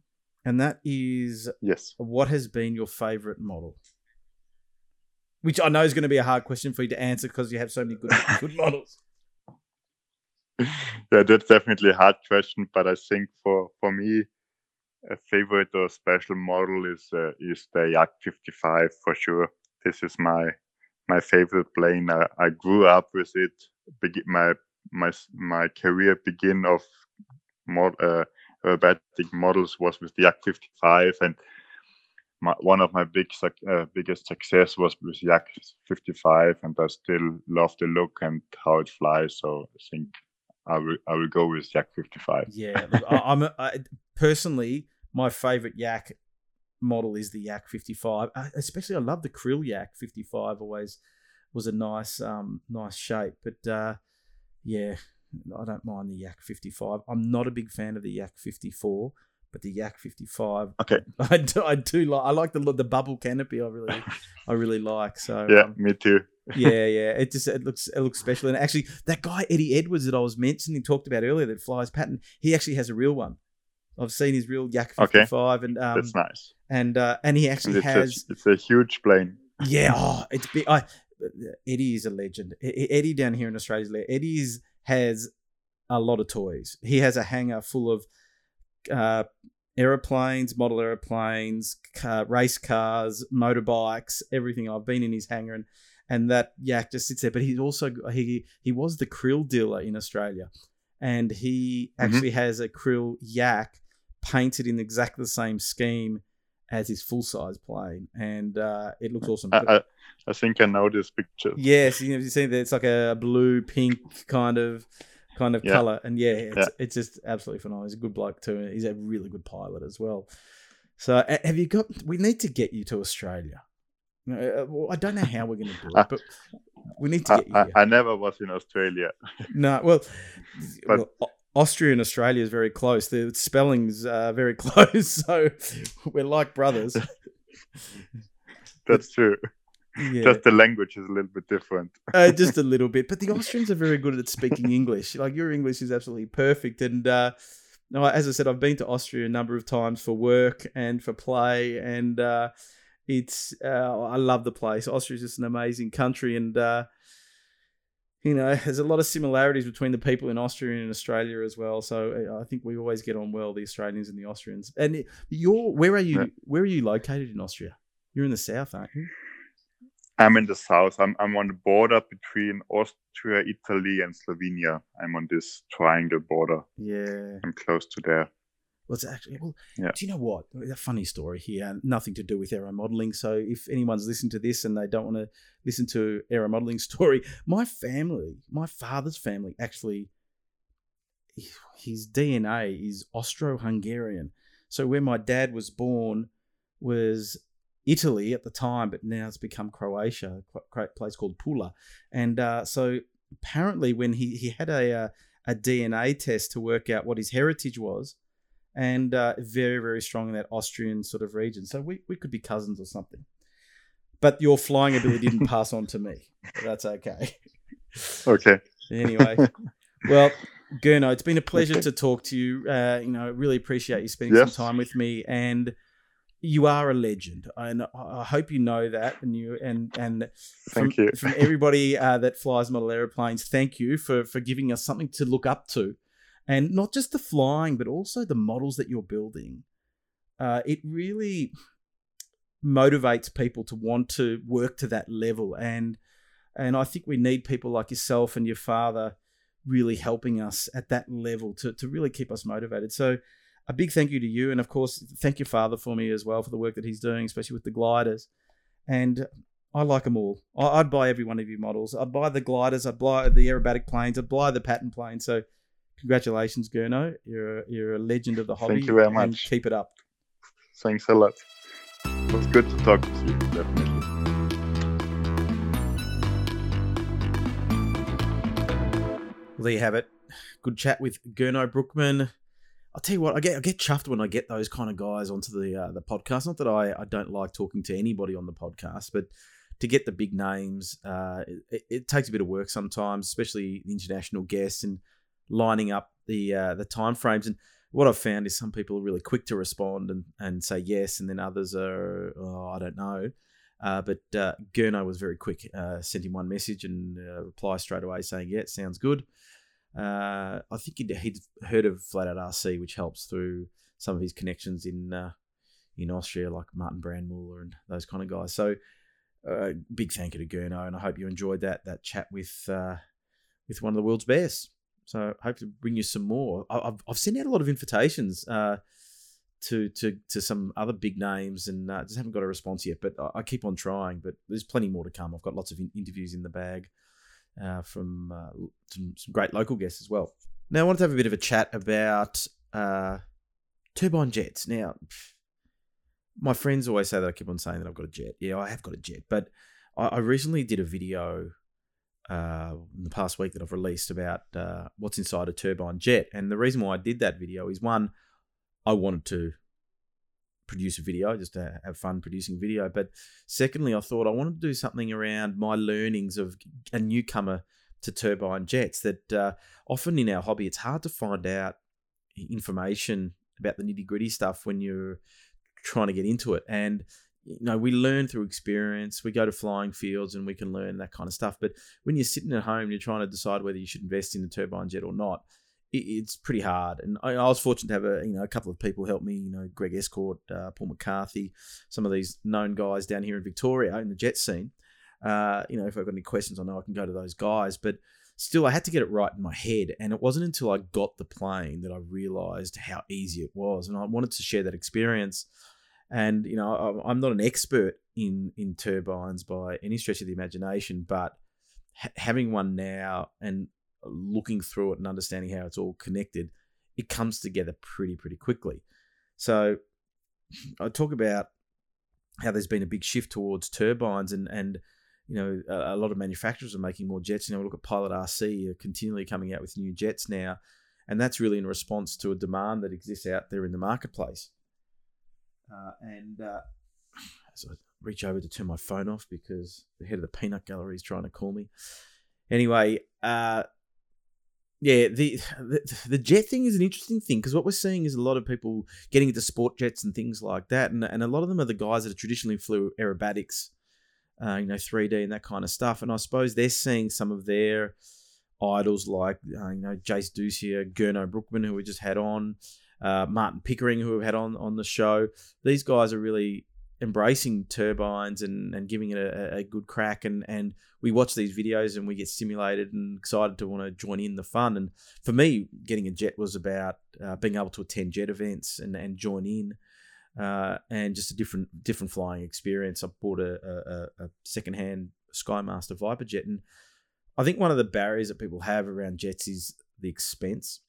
and that is, yes, what has been your favorite model? which I know is going to be a hard question for you to answer because you have so many good good models. Yeah, that's definitely a hard question, but I think for for me, a favorite or special model is uh, is the Yak 55 for sure. This is my my favorite plane. I, I grew up with it. My my my career begin of more uh, aerobatic models was with the Yak 55 and my, one of my big uh, biggest success was with Yak 55, and I still love the look and how it flies. So I think I will I will go with Yak 55. Yeah, I, am I, personally my favorite Yak model is the Yak 55. I, especially, I love the Krill Yak 55. Always was a nice um nice shape, but uh, yeah. I don't mind the Yak 55. I'm not a big fan of the Yak 54 but the Yak 55. Okay. I do, I do like I like the the bubble canopy. I really I really like. So yeah, um, me too. yeah, yeah. It just it looks it looks special. And actually, that guy Eddie Edwards that I was mentioning talked about earlier that flies pattern. He actually has a real one. I've seen his real Yak 55, okay. and um, that's nice. And uh, and he actually it's has. A, it's a huge plane. Yeah, oh, it's big. I, Eddie is a legend. Eddie down here in Australia, Eddie has a lot of toys. He has a hangar full of uh, aeroplanes, model aeroplanes, car, race cars, motorbikes, everything. I've been in his hangar and and that yak just sits there. But he's also he he was the krill dealer in Australia, and he mm-hmm. actually mm-hmm. has a krill yak painted in exactly the same scheme as his full size plane, and uh, it looks awesome. I, I, I, think I know this picture. Yes, you know, you see that it's like a blue pink kind of kind of yeah. color. And yeah, it's, yeah. it's just absolutely phenomenal. He's a good bloke too. He's a really good pilot as well. So have you got? We need to get you to Australia. Uh, well, I don't know how we're going to do it, but we need to get you. I, I, never was in Australia. no, well, but, well Austria and Australia is very close. The spelling's are very close, so we're like brothers. That's true. Yeah. Just the language is a little bit different. uh, just a little bit. But the Austrians are very good at speaking English. Like your English is absolutely perfect. And uh, no, as I said, I've been to Austria a number of times for work and for play, and uh, it's uh, I love the place. Austria is just an amazing country, and uh, you know, there's a lot of similarities between the people in Austria and Australia as well. So uh, I think we always get on well, the Australians and the Austrians. And you're where are you? Where are you located in Austria? You're in the south, aren't you? I'm in the south. I'm I'm on the border between Austria, Italy, and Slovenia. I'm on this triangle border. Yeah. I'm close to there. Well, actually well. Yeah. Do you know what? A funny story here. Nothing to do with aero modeling. So if anyone's listening to this and they don't want to listen to aero modeling story, my family, my father's family, actually, his DNA is Austro-Hungarian. So where my dad was born was Italy at the time, but now it's become Croatia, a place called Pula. And uh, so apparently, when he he had a uh, a DNA test to work out what his heritage was and uh, very very strong in that Austrian sort of region. So we, we could be cousins or something. But your flying ability didn't pass on to me. That's okay. Okay. Anyway, well, Gernot, it's been a pleasure to talk to you. Uh, you know, really appreciate you spending Yes. some time with me, and you are a legend, and I- I hope you know that. And you and and from, Thank you. from everybody uh, that flies model aeroplanes, thank you for for giving us something to look up to, and not just the flying, but also the models that you're building. Uh, it really motivates people to want to work to that level, and and I think we need people like yourself and your father really helping us at that level to to really keep us motivated. So. A big thank you to you, and of course, thank your father for me as well for the work that he's doing, especially with the gliders. And I like them all. I'd buy every one of your models. I'd buy the gliders. I'd buy the aerobatic planes. I'd buy the pattern plane. So, congratulations, Gernot. You're a, you're a legend of the hobby. Thank you very much. keep it up. Thanks a lot. It was good to talk with you, definitely. Well, there you have it. Good chat with Gernot Bruckmann. I'll tell you what, I get I get chuffed when I get those kind of guys onto the uh, the podcast. Not that I, I don't like talking to anybody on the podcast, but to get the big names, uh, it, it takes a bit of work sometimes, especially the international guests and lining up the uh, the time frames. And what I've found is some people are really quick to respond and, and say yes, and then others are oh, I don't know. Uh, but uh, Gernot was very quick. Uh, sent him one message and uh, reply straight away saying, "Yeah, sounds good." Uh, I think he'd, he'd heard of Flat Out RC, which helps through some of his connections in uh, in Austria, like Martin Brandmuller and those kind of guys. So, uh, big thank you to Gernot, and I hope you enjoyed that that chat with with one of the world's best. So, hope to bring you some more. I- I've I've sent out a lot of invitations uh, to to to some other big names, and uh, just haven't got a response yet. But I, I keep on trying. But there's plenty more to come. I've got lots of in- interviews in the bag uh, from uh, some, some great local guests as well. Now, I wanted to have a bit of a chat about uh, turbine jets. Now, my friends always say that I keep on saying that I've got a jet. Yeah, I have got a jet, but I, I recently did a video uh, in the past week that I've released about uh, what's inside a turbine jet. And the reason why I did that video is one, I wanted to produce a video, just to have fun producing video. But secondly, I thought I wanted to do something around my learnings of a newcomer to turbine jets. That uh, often in our hobby, it's hard to find out information about the nitty gritty stuff when you're trying to get into it. And you know, we learn through experience. We go to flying fields and we can learn that kind of stuff. But when you're sitting at home, you're trying to decide whether you should invest in the turbine jet or not. It's pretty hard, and I, was fortunate to have a you know a couple of people help me. You know, Greg Escort, uh, Paul McCarthy, some of these known guys down here in Victoria in the jet scene. Uh, you know, if I've got any questions, I know I can go to those guys. But still, I had to get it right in my head, and it wasn't until I got the plane that I realised how easy it was, and I wanted to share that experience. And you know, I'm not an expert in in turbines by any stretch of the imagination, but ha- having one now and looking through it and understanding how it's all connected, it comes together pretty pretty quickly. So I talk about how there's been a big shift towards turbines and and you know a, a lot of manufacturers are making more jets. You know, look at Pilot RC are continually coming out with new jets now, and that's really in response to a demand that exists out there in the marketplace. Uh, and uh, as I reach over to turn my phone off because the head of the peanut gallery is trying to call me. Anyway, uh, yeah, the, the, the jet thing is an interesting thing because what we're seeing is a lot of people getting into sport jets and things like that, and and a lot of them are the guys that have traditionally flew aerobatics, uh, you know, 3D and that kind of stuff. And I suppose they're seeing some of their idols like uh, you know Jase Dussia, Gernot Bruckmann, who we just had on, uh, Martin Pickering, who we've had on on the show. These guys are really embracing turbines and, and giving it a, a, good crack. And and we watch these videos and we get stimulated and excited to want to join in the fun. And for me getting a jet was about uh, being able to attend jet events and, and join in uh, and just a different different flying experience. I bought a, a, a secondhand Skymaster Viper jet. And I think one of the barriers that people have around jets is the expense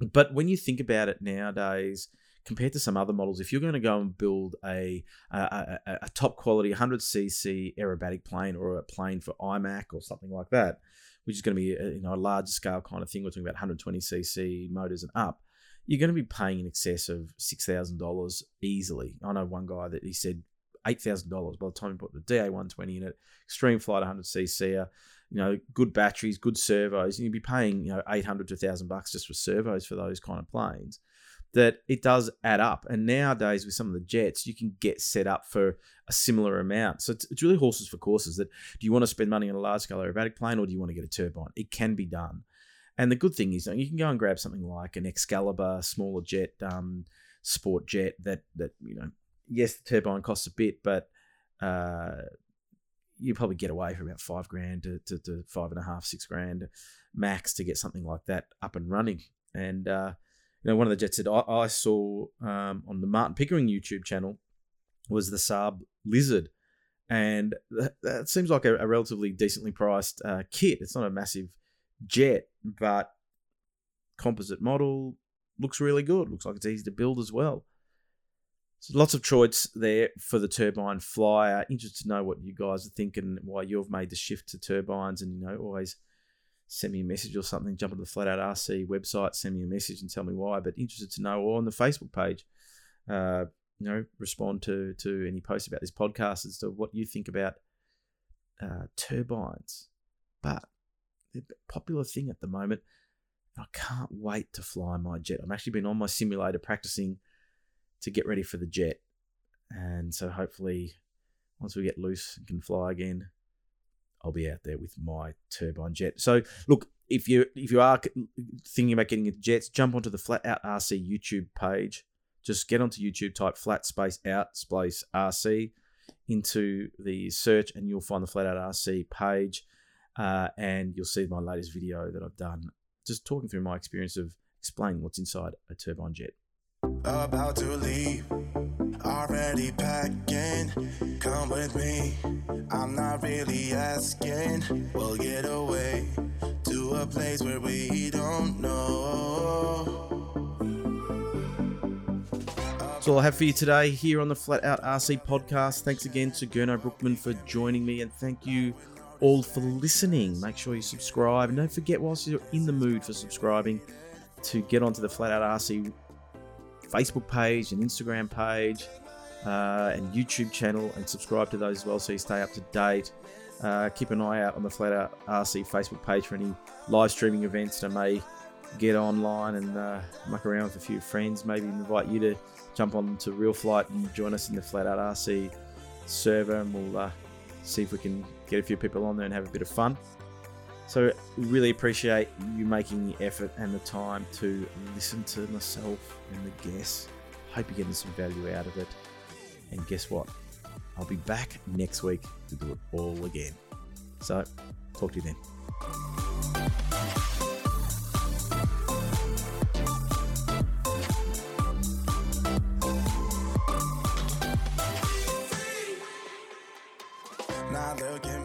but when you think about it nowadays compared to some other models, if you're going to go and build a a, a, a top quality 100cc aerobatic plane or a plane for IMAC or something like that, which is going to be a, you know a large scale kind of thing, we're talking about 120cc motors and up, you're going to be paying in excess of six thousand dollars easily. I know one guy that he said eight thousand dollars by the time he put the DA 120 in it, extreme flight 100cc. You know, good batteries, good servos, and you'd be paying you know eight hundred to thousand bucks just for servos for those kind of planes that it does add up. And nowadays, with some of the jets, you can get set up for a similar amount. So it's, it's really horses for courses. That do you want to spend money on a large scale aerobatic plane or do you want to get a turbine? It can be done. And the good thing is, you can go and grab something like an Excalibur, smaller jet, um, sport jet. That that you know, yes, the turbine costs a bit, but uh, you probably get away for about five grand to, to, to, five and a half, six grand max to get something like that up and running. And uh, you know, one of the jets that I, I saw um, on the Martin Pickering YouTube channel was the Saab Lizard, and that, that seems like a, a relatively decently priced uh, kit. It's not a massive jet, but composite model looks really good. Looks like it's easy to build as well. So lots of choice there for the turbine flyer. Interested to know what you guys are thinking, why you've made the shift to turbines, and you know always send me a message or something, jump onto the Flat Out RC website, send me a message and tell me why. But interested to know, or on the Facebook page, uh, you know, respond to to any posts about this podcast as to what you think about uh, turbines. But they're popular thing at the moment. I can't wait to fly my jet. I've actually been on my simulator practicing to get ready for the jet. And so hopefully, once we get loose and can fly again, I'll be out there with my turbine jet. So look, if you if you are thinking about getting into jets, jump onto the Flat Out RC YouTube page. Just get onto YouTube, type flat space out space RC into the search, and you'll find the Flat Out RC page, uh, and you'll see my latest video that I've done, just talking through my experience of explaining what's inside a turbine jet. About to leave, already packing. Come with me. I'm not really asking. We'll get away to a place where we don't know. That's all I have for you today here on the Flat Out RC podcast. Thanks again to Gernot Bruckmann for joining me, and thank you all for listening. Make sure you subscribe, and don't forget, whilst you're in the mood for subscribing, to get onto the Flat Out RC Facebook page and Instagram page uh, and YouTube channel and subscribe to those as well so you stay up to date. Uh, keep an eye out on the Flat Out RC Facebook page for any live streaming events that I may get online and uh, muck around with a few friends. Maybe invite you to jump on to Real Flight and join us in the Flat Out RC server, and we'll uh, see if we can get a few people on there and have a bit of fun. So, really appreciate you making the effort and the time to listen to myself and the guests. Hope you're getting some value out of it. And guess what? I'll be back next week to do it all again. So, talk to you then. At